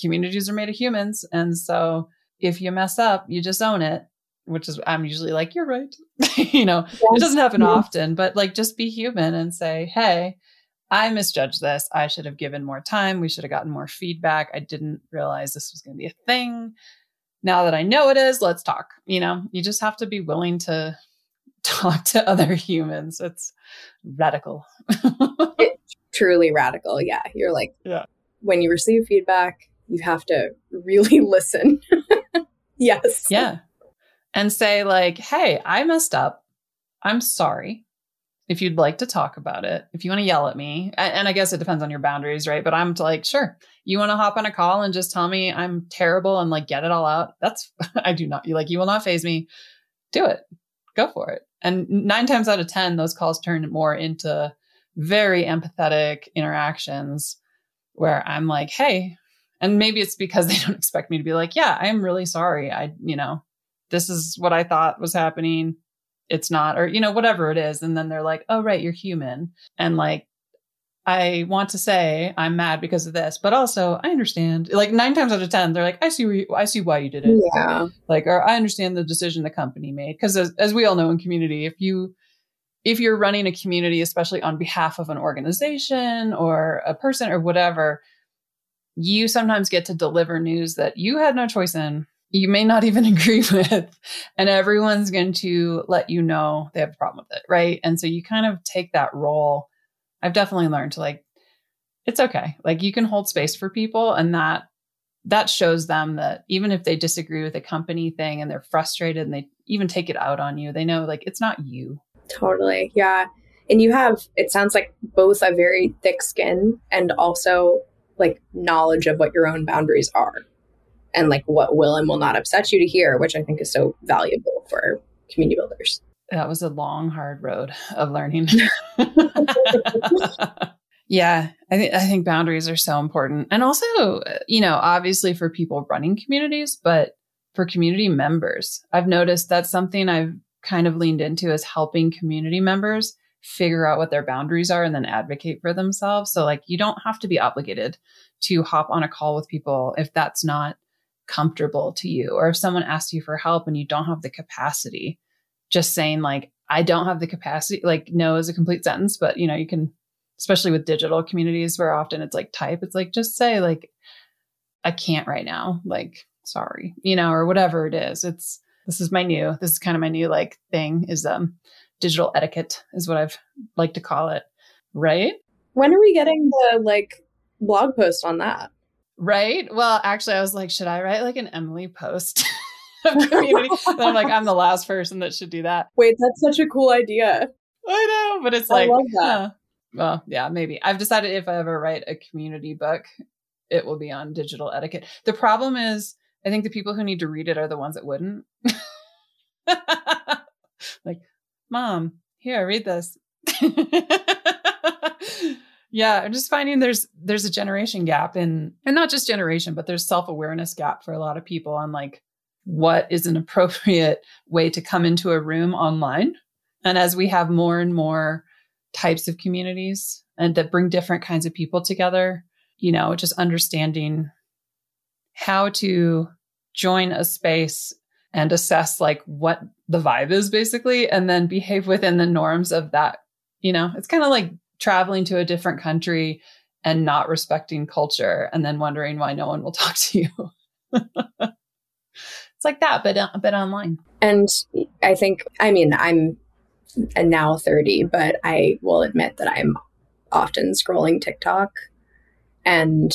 communities are made of humans. And so if you mess up, you just own it which is I'm usually like, you're right. you know, yes. it doesn't happen yes. often, but like just be human and say, hey, I misjudged this. I should have given more time. We should have gotten more feedback. I didn't realize this was going to be a thing. Now that I know it is, let's talk. You know, you just have to be willing to talk to other humans. It's radical. it's truly radical. Yeah. You're like, yeah. when you receive feedback, you have to really listen. yes. Yeah and say, like, hey, I messed up. I'm sorry. If you'd like to talk about it, if you want to yell at me, and I guess it depends on your boundaries, right? But I'm like, sure, you want to hop on a call and just tell me I'm terrible and like get it all out. That's, I do not, you like, you will not faze me. Do it. Go for it. And nine times out of 10, those calls turn more into very empathetic interactions where I'm like, hey, and maybe it's because they don't expect me to be like, yeah, I'm really sorry. I, you know, this is what I thought was happening. It's not, or, you know, whatever it is. And then they're like, oh, right, you're human. And like, I want to say I'm mad because of this, but also I understand. Like nine times out of ten, they're like, I see, you, I see why you did it. Yeah. Like, or I understand the decision the company made. Because as, as we all know in community, if you if you're running a community, especially on behalf of an organization or a person or whatever, you sometimes get to deliver news that you had no choice in you may not even agree with, and everyone's going to let you know they have a problem with it. Right. And so you kind of take that role. I've definitely learned to like, it's okay. Like you can hold space for people and that that shows them that even if they disagree with a company thing and they're frustrated and they even take it out on you, they know like it's not you. Totally. Yeah. And you have, it sounds like both a very thick skin and also like knowledge of what your own boundaries are and like what will and will not upset you to hear, which I think is so valuable for community builders. That was a long, hard road of learning. yeah, I think I think boundaries are so important, and also, you know, obviously for people running communities, but for community members, I've noticed that's something I've kind of leaned into is helping community members figure out what their boundaries are and then advocate for themselves. So, like, you don't have to be obligated to hop on a call with people if that's not comfortable to you or if someone asks you for help and you don't have the capacity just saying like i don't have the capacity like no is a complete sentence but you know you can especially with digital communities where often it's like type it's like just say like i can't right now like sorry you know or whatever it is it's this is my new this is kind of my new like thing is um digital etiquette is what i've like to call it right when are we getting the like blog post on that Right. Well, actually, I was like, should I write like an Emily post of community? and I'm like, I'm the last person that should do that. Wait, that's such a cool idea. I know, but it's like, I that. Huh. well, yeah, maybe. I've decided if I ever write a community book, it will be on digital etiquette. The problem is, I think the people who need to read it are the ones that wouldn't. like, mom, here, read this. Yeah, I'm just finding there's there's a generation gap in and not just generation, but there's self-awareness gap for a lot of people on like what is an appropriate way to come into a room online. And as we have more and more types of communities and that bring different kinds of people together, you know, just understanding how to join a space and assess like what the vibe is basically and then behave within the norms of that you know it's kind of like traveling to a different country and not respecting culture and then wondering why no one will talk to you. it's like that, but, uh, but online. And I think, I mean, I'm now 30, but I will admit that I'm often scrolling TikTok And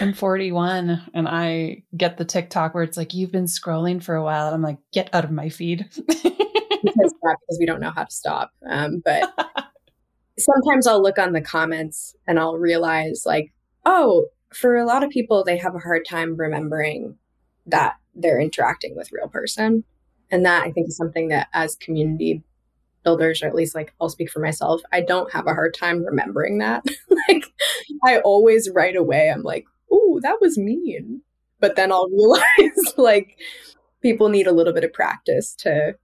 I'm 41 and I get the TikTok where it's like, you've been scrolling for a while. And I'm like, get out of my feed. because, because we don't know how to stop. Um, but sometimes I'll look on the comments and I'll realize, like, oh, for a lot of people, they have a hard time remembering that they're interacting with real person. And that I think is something that as community builders, or at least like I'll speak for myself, I don't have a hard time remembering that. like I always right away, I'm like, oh, that was mean. But then I'll realize like people need a little bit of practice to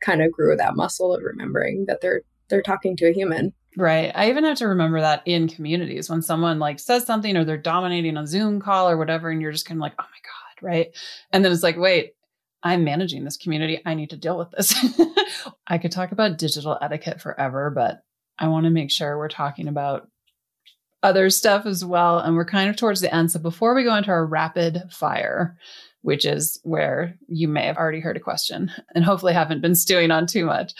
kind of grow that muscle of remembering that they're they're talking to a human. Right. I even have to remember that in communities when someone like says something or they're dominating a Zoom call or whatever, and you're just kind of like, oh my God, right? And then it's like, wait, I'm managing this community. I need to deal with this. I could talk about digital etiquette forever, but I want to make sure we're talking about other stuff as well. And we're kind of towards the end. So before we go into our rapid fire, which is where you may have already heard a question and hopefully haven't been stewing on too much.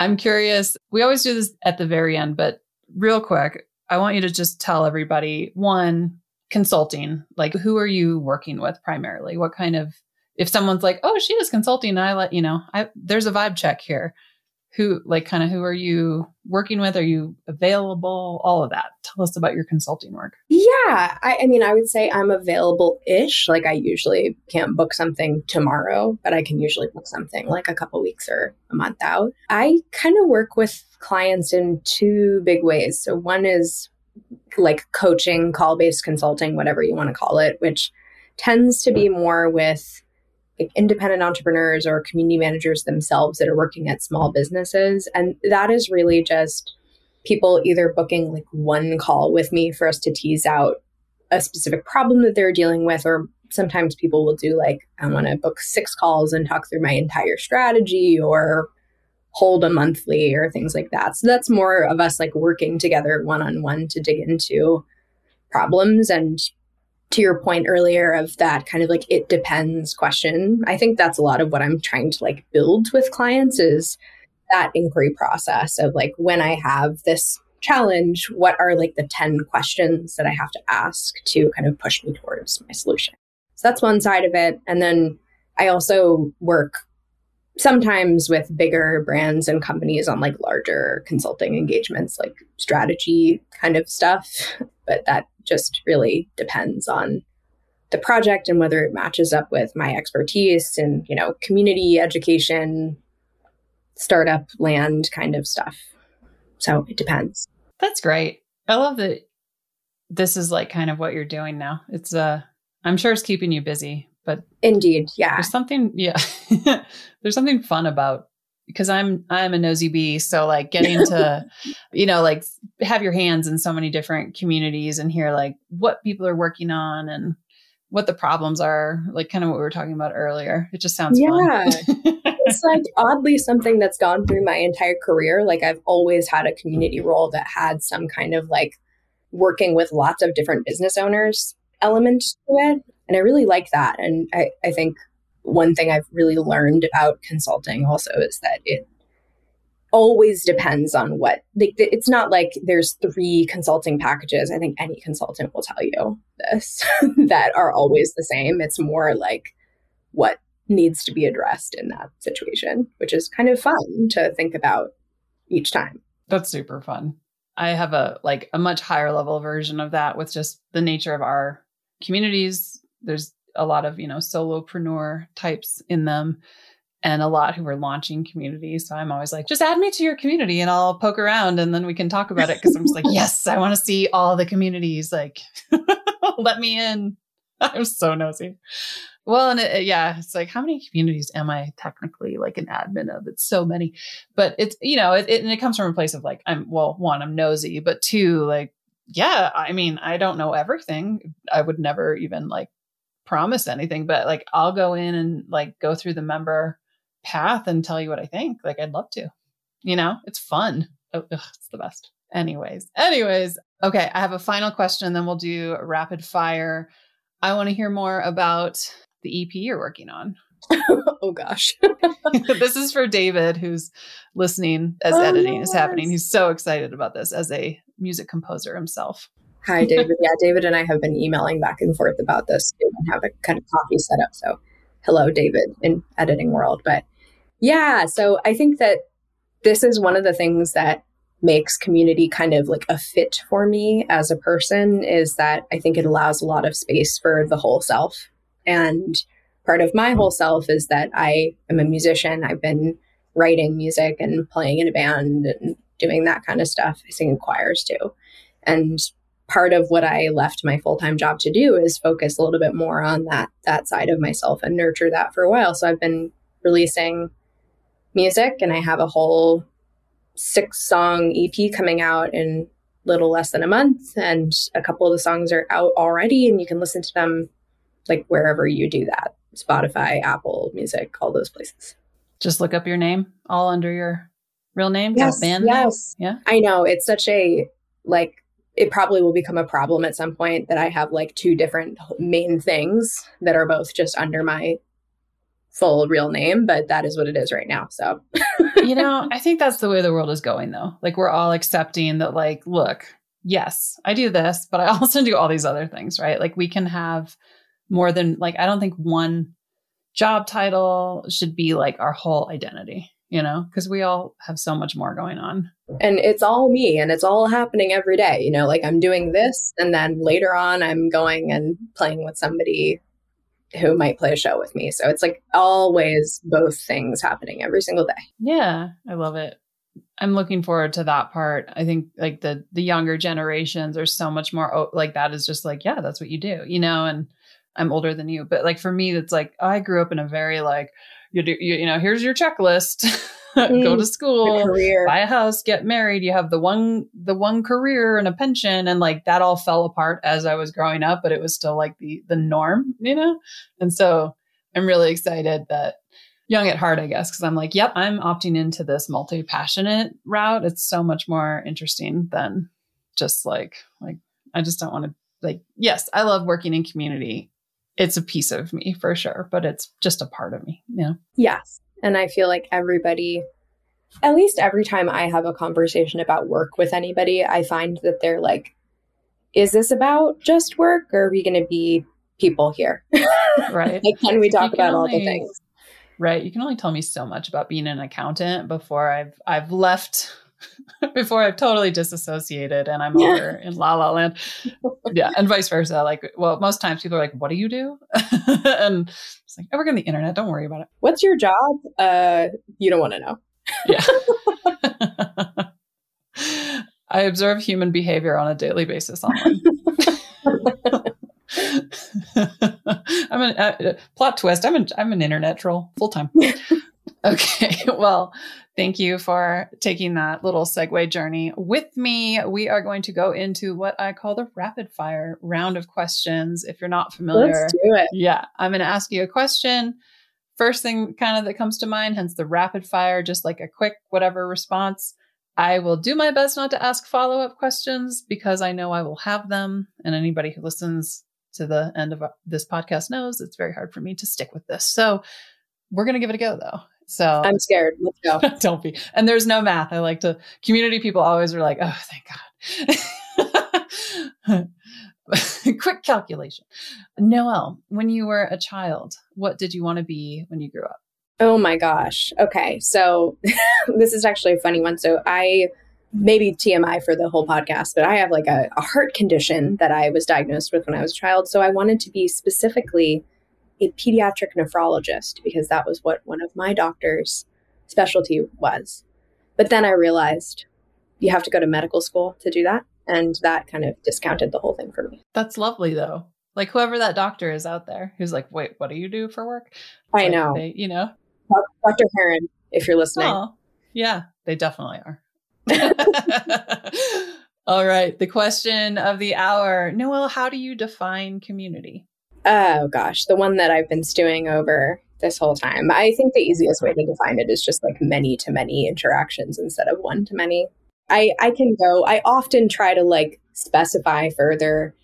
I'm curious. We always do this at the very end, but real quick, I want you to just tell everybody one, consulting, like who are you working with primarily? What kind of, if someone's like, oh, she is consulting, I let you know, I, there's a vibe check here. Who like kind of who are you working with? Are you available? All of that. Tell us about your consulting work. Yeah I, I, mean i would say i'm available ish like i usually can't book something tomorrow but i can usually book something like a couple weeks or a month out. I kind of work with clients in two big ways. So one is like coaching call based consulting whatever you want to call it which tends to be more with independent entrepreneurs or community managers themselves that are working at small businesses. And that is really just people either booking like one call with me for us to tease out a specific problem that they're dealing with, or sometimes people will do like, I want to book six calls and talk through my entire strategy or hold a monthly or things like that. So that's more of us like working together one on one to dig into problems and to your point earlier of that kind of like it depends question i think that's a lot of what i'm trying to like build with clients is that inquiry process of like when i have this challenge what are like the 10 questions that i have to ask to kind of push me towards my solution? So that's one side of it. And then i also work sometimes with bigger brands and companies on like larger consulting engagements like strategy kind of stuff but that just really depends on the project and whether it matches up with my expertise and you know community education startup land kind of stuff. So it depends. That's great. I love that this is like kind of what you're doing now. It's uh i'm sure it's keeping you busy but indeed yeah there's something yeah there's something fun about because I'm I'm a nosy bee, so like getting to, you know, like have your hands in so many different communities and hear like what people are working on and what the problems are, like kind of what we were talking about earlier. It just sounds yeah. it's like oddly something that's gone through my entire career. Like I've always had a community role that had some kind of like working with lots of different business owners element to it. And I really like that. And I, I think one thing I've really learned about consulting also is that it always depends on what it's not like there's three consulting packages. I think any consultant will tell you this that are always the same. It's more like what needs to be addressed in that situation which is kind of fun to think about each time. That's super fun. I have a like a much higher level version of that with just the nature of our communities there's a lot of, you know, solopreneur types in them and a lot who are launching communities. So I'm always like, just add me to your community and I'll poke around and then we can talk about it. Cause I'm just like, yes, I want to see all the communities. Like, let me in. I'm so nosy. Well, and it, yeah, it's like, how many communities am I technically like an admin of? It's so many, but it's, you know, it, it, and it comes from a place of like, I'm, well, one, I'm nosy, but two, like, yeah, I mean, I don't know everything. I would never even like promise anything, but like I'll go in and like go through the member path and tell you what I think. Like I'd love to. You know, it's fun. Oh, ugh, it's the best. Anyways, anyways, okay, I have a final question, then we'll do rapid fire. I want to hear more about the EP you're working on. oh gosh. this is for David, who's listening as oh, editing is happening. He's so excited about this as a music composer himself. Hi, David. Yeah, David and I have been emailing back and forth about this and have a kind of coffee set up. So, hello, David, in editing world. But yeah, so I think that this is one of the things that makes community kind of like a fit for me as a person is that I think it allows a lot of space for the whole self. And part of my whole self is that I am a musician. I've been writing music and playing in a band and doing that kind of stuff. I sing in choirs too. And part of what I left my full-time job to do is focus a little bit more on that that side of myself and nurture that for a while. So I've been releasing music and I have a whole six song EP coming out in little less than a month and a couple of the songs are out already and you can listen to them like wherever you do that. Spotify, Apple Music, all those places. Just look up your name all under your real name, yes, band yes. Name? Yeah. I know it's such a like it probably will become a problem at some point that I have like two different main things that are both just under my full real name, but that is what it is right now. So, you know, I think that's the way the world is going though. Like we're all accepting that, like, look, yes, I do this, but I also do all these other things, right? Like we can have more than, like, I don't think one job title should be like our whole identity you know, because we all have so much more going on. And it's all me and it's all happening every day. You know, like I'm doing this and then later on I'm going and playing with somebody who might play a show with me. So it's like always both things happening every single day. Yeah, I love it. I'm looking forward to that part. I think like the the younger generations are so much more like that is just like yeah, that's what you do, you know, and I'm older than you, but like for me it's like I grew up in a very like you do you, you know here's your checklist. Go to mm, school buy a house get married. You have the one the one career and a pension. And like that all fell apart as i was growing up but it was still like the the norm you know? And so i'm really excited that young at heart i guess because i'm like yep i'm opting into this multi-passionate route. It's so much more interesting than just like like i just don't want to like yes i love working in community it's a piece of me for sure, but it's just a part of me. Yeah. Yes. And I feel like everybody, at least every time I have a conversation about work with anybody, I find that they're like, is this about just work or are we going to be people here? Right. like, can we talk about only, all the things? Right. You can only tell me so much about being an accountant before I've I've left before I've totally disassociated and I'm over in La La Land. Yeah, and vice versa. Like, well, most times people are like, "What do you do?" and it's like, "I work on the internet. Don't worry about it." What's your job? Uh, you don't want to know. yeah. I observe human behavior on a daily basis online. I'm an uh, plot twist. I'm an I'm an internet troll full time. Okay. Well, thank you for taking that little segue journey with me. We are going to go into what I call the rapid fire round of questions. If you're not familiar, let's do it. Yeah. I'm going to ask you a question. First thing kind of that comes to mind, hence the rapid fire, just like a quick whatever response. I will do my best not to ask follow up questions because I know I will have them. And anybody who listens to the end of uh, this podcast knows it's very hard for me to stick with this. So we're going to give it a go though. So I'm scared. Let's go. don't be. And there's no math. I like to community people always are like, oh, thank God. Quick calculation. Noele, when you were a child, what did you want to be when you grew up? Oh my gosh. Okay. So this is actually a funny one. So I maybe TMI for the whole podcast, but I have like a, a heart condition that I was diagnosed with when I was a child. So I wanted to be specifically a pediatric nephrologist because that was what one of my doctor's specialty was. But then I realized you have to go to medical school to do that. And that kind of discounted the whole thing for me. That's lovely, though. Like whoever that doctor is out there who's like, wait, what do you do for work? I like know. They, you know, Dr. Heron, if you're listening. Oh, yeah, they definitely are. All right. The question of the hour Noele, how do you define community? Oh gosh, the one that I've been stewing over this whole time. I think the easiest way to define it is just like many to many interactions instead of one to many. I I can go. I often try to like specify further.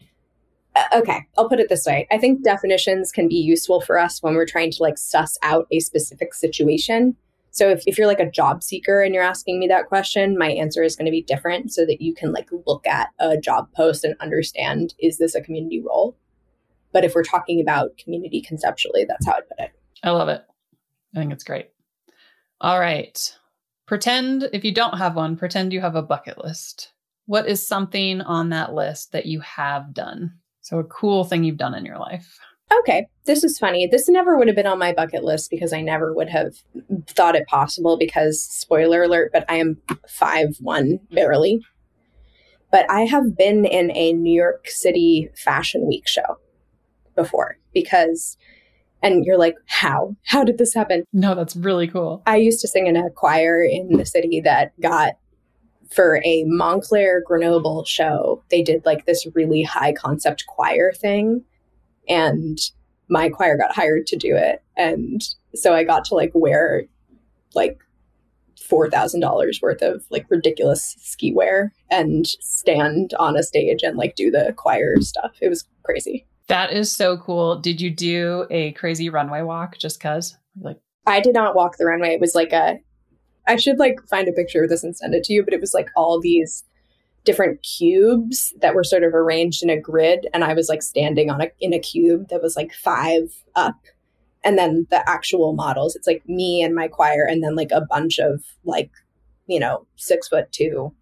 Uh, okay, I'll put it this way. I think definitions can be useful for us when we're trying to like suss out a specific situation. So if, if you're like a job seeker and you're asking me that question, my answer is going to be different so that you can like look at a job post and understand is this a community role? But if we're talking about community conceptually, that's how I'd put it. I love it. I think it's great. All right. Pretend if you don't have one, pretend you have a bucket list. What is something on that list that you have done? So, a cool thing you've done in your life. Okay, this is funny. This never would have been on my bucket list because I never would have thought it possible because spoiler alert, but I am five one barely. But I have been in a New York City Fashion Week show before because and you're like, how? How did this happen? No, that's really cool. I used to sing in a choir in the city that got for a Moncler Grenoble show. They did like this really high concept choir thing. And my choir got hired to do it. And so I got to like wear like $4,000 worth of like ridiculous ski wear and stand on a stage and like do the choir stuff. It was crazy. That is so cool. Did you do a crazy runway walk just cuz? Like I did not walk the runway. It was like a I should like find a picture of this and send it to you, but it was like all these different cubes that were sort of arranged in a grid and I was like standing on a in a cube that was like 5 up and then the actual models it's like me and my choir and then like a bunch of like you know 6 foot 2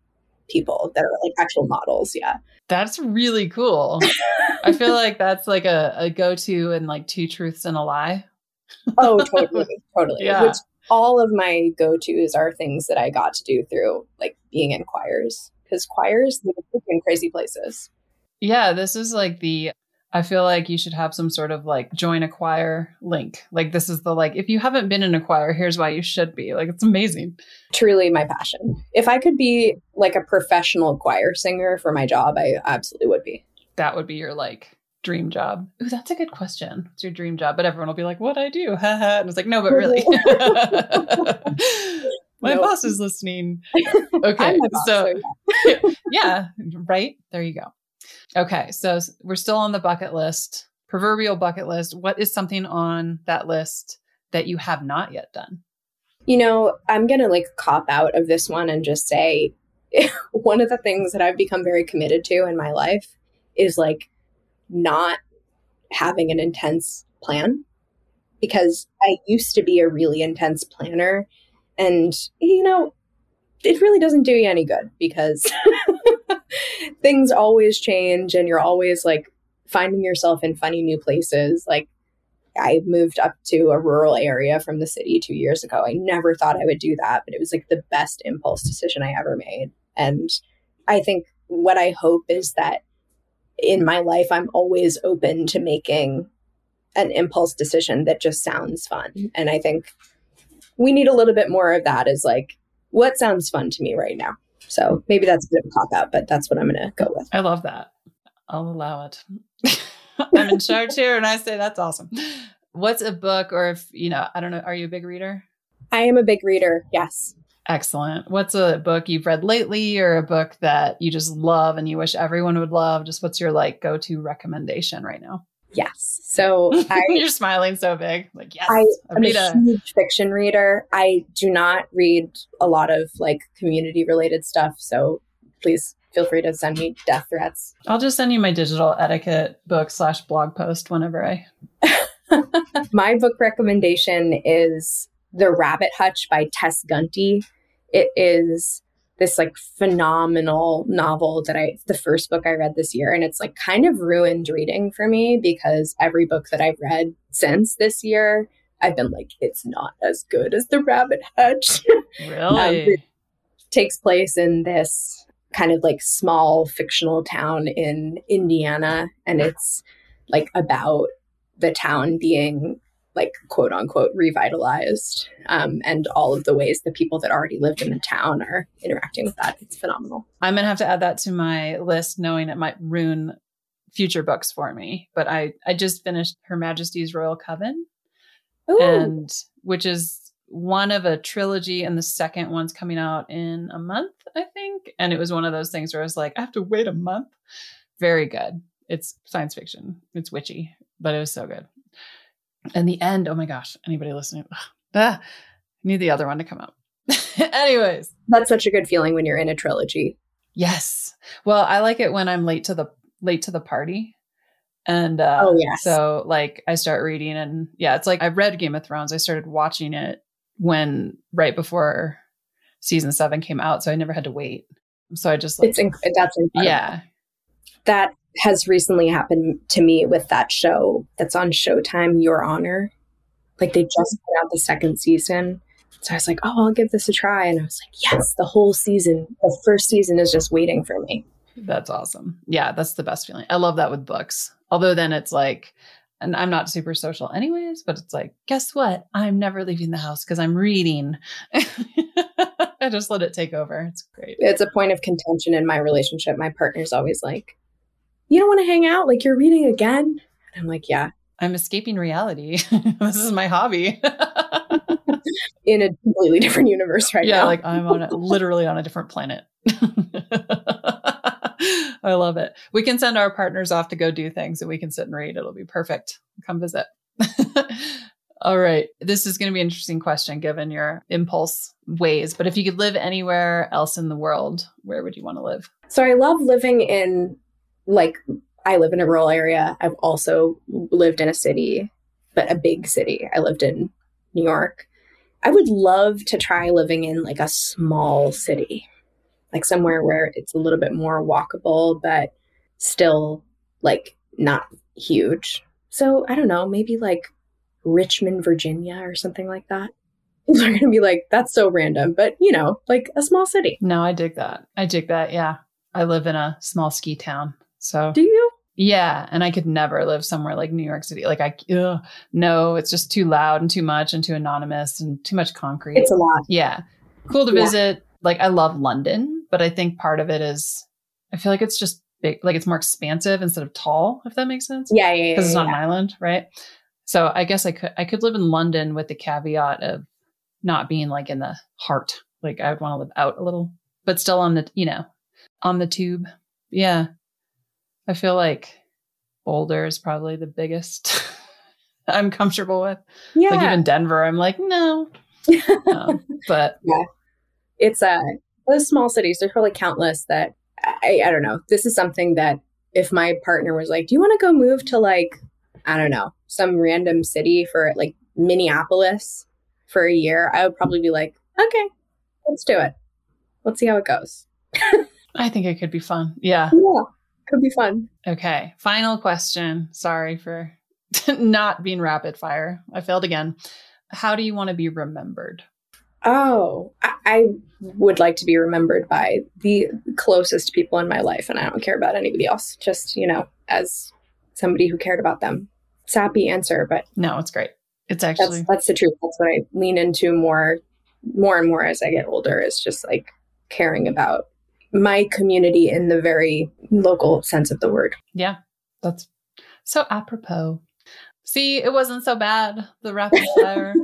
people that are like actual models yeah that's really cool. I feel like that's like a, a go to and like two truths and a lie. oh, totally. Totally. Yeah. Which all of my go tos are things that I got to do through like being in choirs because choirs in crazy places. Yeah. This is like the I feel like you should have some sort of like join a choir link. Like this is the like if you haven't been in a choir, here's why you should be. Like it's amazing. Truly my passion. If I could be like a professional choir singer for my job, I absolutely would be. That would be your like dream job. Ooh, that's a good question. What's your dream job? But everyone will be like, "What I do?" Ha ha. And it's like, "No, but really." my nope. boss is listening. Okay, boss, so yeah, right there you go. Okay, so we're still on the bucket list, proverbial bucket list. What is something on that list that you have not yet done? You know, I'm going to like cop out of this one and just say one of the things that I've become very committed to in my life is like not having an intense plan because I used to be a really intense planner and you know, it really doesn't do you any good because things always change and you're always like finding yourself in funny new places. Like I moved up to a rural area from the city two years ago. I never thought I would do that, but it was like the best impulse decision I ever made. And I think what I hope is that in my life, I'm always open to making an impulse decision that just sounds fun. Mm-hmm. And I think we need a little bit more of that is like, what sounds fun to me right now? So maybe that's a bit of a cop out, but that's what I'm going to go with. I love that. I'll allow it. I'm in charge here and I say that's awesome. What's a book or if, you know, I don't know, are you a big reader? I am a big reader. Yes. Excellent. What's a book you've read lately or a book that you just love and you wish everyone would love? Just what's your like go to recommendation right now? Yes. So I, you're smiling so big. Like, yes, I, am a huge fiction reader. I do not read a lot of like community related stuff. So please feel free to send me death threats. I'll just send you my digital etiquette book slash blog post whenever I. my book recommendation is The Rabbit Hutch by Tess Gunty. It is this like phenomenal novel that I the first book I read this year and it's like kind of ruined reading for me because every book that I've read since this year I've been like it's not as good as The Rabbit Hutch. Really? um, takes place in this kind of like small fictional town in Indiana and it's like about the town being like quote unquote revitalized um, and all of the ways the people that already lived in the town are interacting with that. It's phenomenal. I'm gonna have to add that to my list knowing it might ruin future books for me but i i just finished her majesty's royal coven. Ooh. and which is one of a trilogy and the second one's coming out in a month i think. And it was one of those things where i was like i have to wait a month. Very good. It's science fiction. It's witchy but it was so good and the end, oh my gosh, anybody listening? Ah, Need the other one to come out. Anyways, That's such a good feeling when you're in a trilogy. yes. Well, I like it when I'm late to the late to the party. And uh, Oh, yes. so like I start reading and yeah, it's like I've read Game of Thrones. I started watching it when right before season seven came out, so I never had to wait. So I just like It's inc- that's incredible. yeah, That has recently happened to me with that show that's on Showtime, Your Honor. Like they just put out the second season. So I was like, oh, I'll give this a try. And I was like, yes, the whole season, the first season is just waiting for me. That's awesome. Yeah, that's the best feeling. I love that with books. Although then it's like, and I'm not super social anyways, but it's like, guess what? I'm never leaving the house because I'm reading. I just let it take over. It's great. It's a point of contention in my relationship. My partner's always like, you don't want to hang out? Like you're reading again? And I'm like, yeah, I'm escaping reality. this is my hobby. in a completely different universe right yeah, now. like I'm on a, literally on a different planet. I love it. We can send our partners off to go do things and we can sit and read. It'll be perfect. Come visit. All right. This is going to be an interesting question given your impulse ways. But if you could live anywhere else in the world, where would you want to live? So I love living in like I live in a rural area. I've also lived in a city, but a big city. I lived in New York. I would love to try living in like a small city. Like somewhere where it's a little bit more walkable but still like not huge. So I don't know, maybe like Richmond, Virginia or something like that. People are going to be like that's so random, but you know, like a small city. No, I dig that. I dig that. Yeah. I live in a small ski town. So Do you? Yeah, and I could never live somewhere like New York City. Like I, ugh, no, it's just too loud and too much and too anonymous and too much concrete. It's a lot. yeah, cool to Yeah. visit. Like I love London, but I think part of it is I feel like it's just big, like it's more expansive instead of tall. If that makes sense, Yeah, yeah, yeah. because it's yeah, on an island, right? So I guess I could I could live in London with the caveat of not being like in the heart. Like I would want to live out a little, but still on the you know on the tube. Yeah, I feel like Boulder is probably the biggest I'm comfortable with. yeah. Like even Denver, I'm like no, um, but it's uh those small cities there's probably countless that I, I don't know this is something that if my partner was like do you want to go move to like i don't know some random city for like minneapolis for a year i would probably be like okay let's do it let's see how it goes I think it could be fun. Yeah. yeah could be fun Okay. Final question. Sorry for not being rapid fire. I failed again. How do you want to be remembered? oh I, I would like to be remembered by the closest people in my life and i don't care about anybody else just you know as somebody who cared about them sappy answer but No, it's great. It's that's actually that's the truth. That's what I lean into more, more and more as I get older. Is just like caring about my community in the very local sense of the word. yeah. That's so apropos. See, it wasn't so bad. The rapid fire.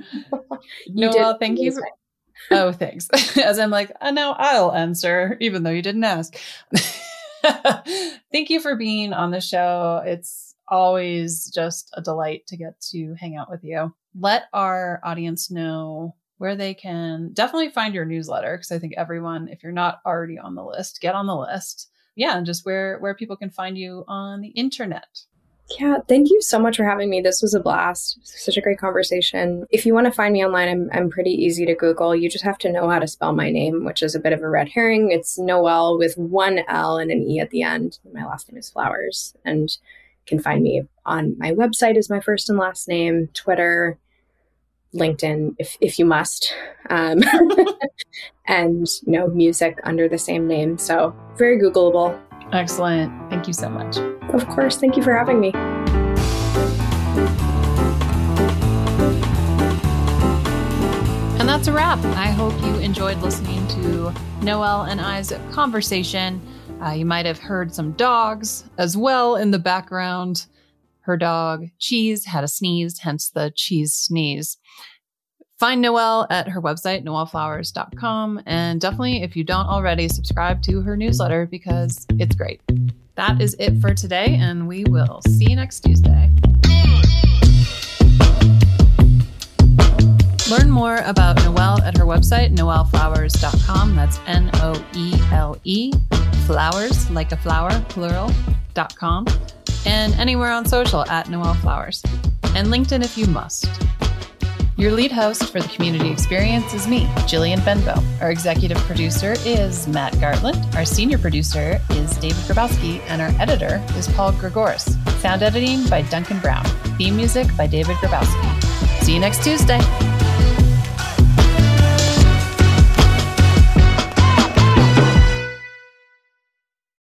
You no, did thank you. For, oh, thanks. As I'm like, uh, oh, no, I'll answer, even though you didn't ask. thank you for being on the show. It's always just a delight to get to hang out with you. Let our audience know where they can definitely find your newsletter because I think everyone, if you're not already on the list, get on the list. Yeah, and just where where people can find you on the internet. Yeah, thank you so much for having me. This was a blast. Such a great conversation. If you want to find me online, I'm I'm pretty easy to Google. You just have to know how to spell my name, which is a bit of a red herring. It's Noele with one L and an E at the end. My last name is Flowers, and you can find me on my website is my first and last name, Twitter, LinkedIn, if if you must, um, and you know music under the same name. So very Googleable. Excellent. Thank you so much. Of course. Thank you for having me. And that's a wrap. I hope you enjoyed listening to Noele and I's conversation. Uh, you might have heard some dogs as well in the background. Her dog, Cheese, had a sneeze, hence the cheese sneeze. Find Noele at her website, noeleflowers.com. And definitely, if you don't already, subscribe to her newsletter because it's great. That is it for today, and we will see you next Tuesday. Learn more about Noele at her website, noeleflowers.com. That's N O E L E, flowers, like a flower, plural.com. And anywhere on social at Noele Flowers. And LinkedIn if you must. Your lead host for the community experience is me, Jillian Benbow. Our executive producer is Matt Gartland. Our senior producer is David Grabowski, and our editor is Paul Gregoris. Sound editing by Duncan Brown. Theme music by David Grabowski. See you next Tuesday.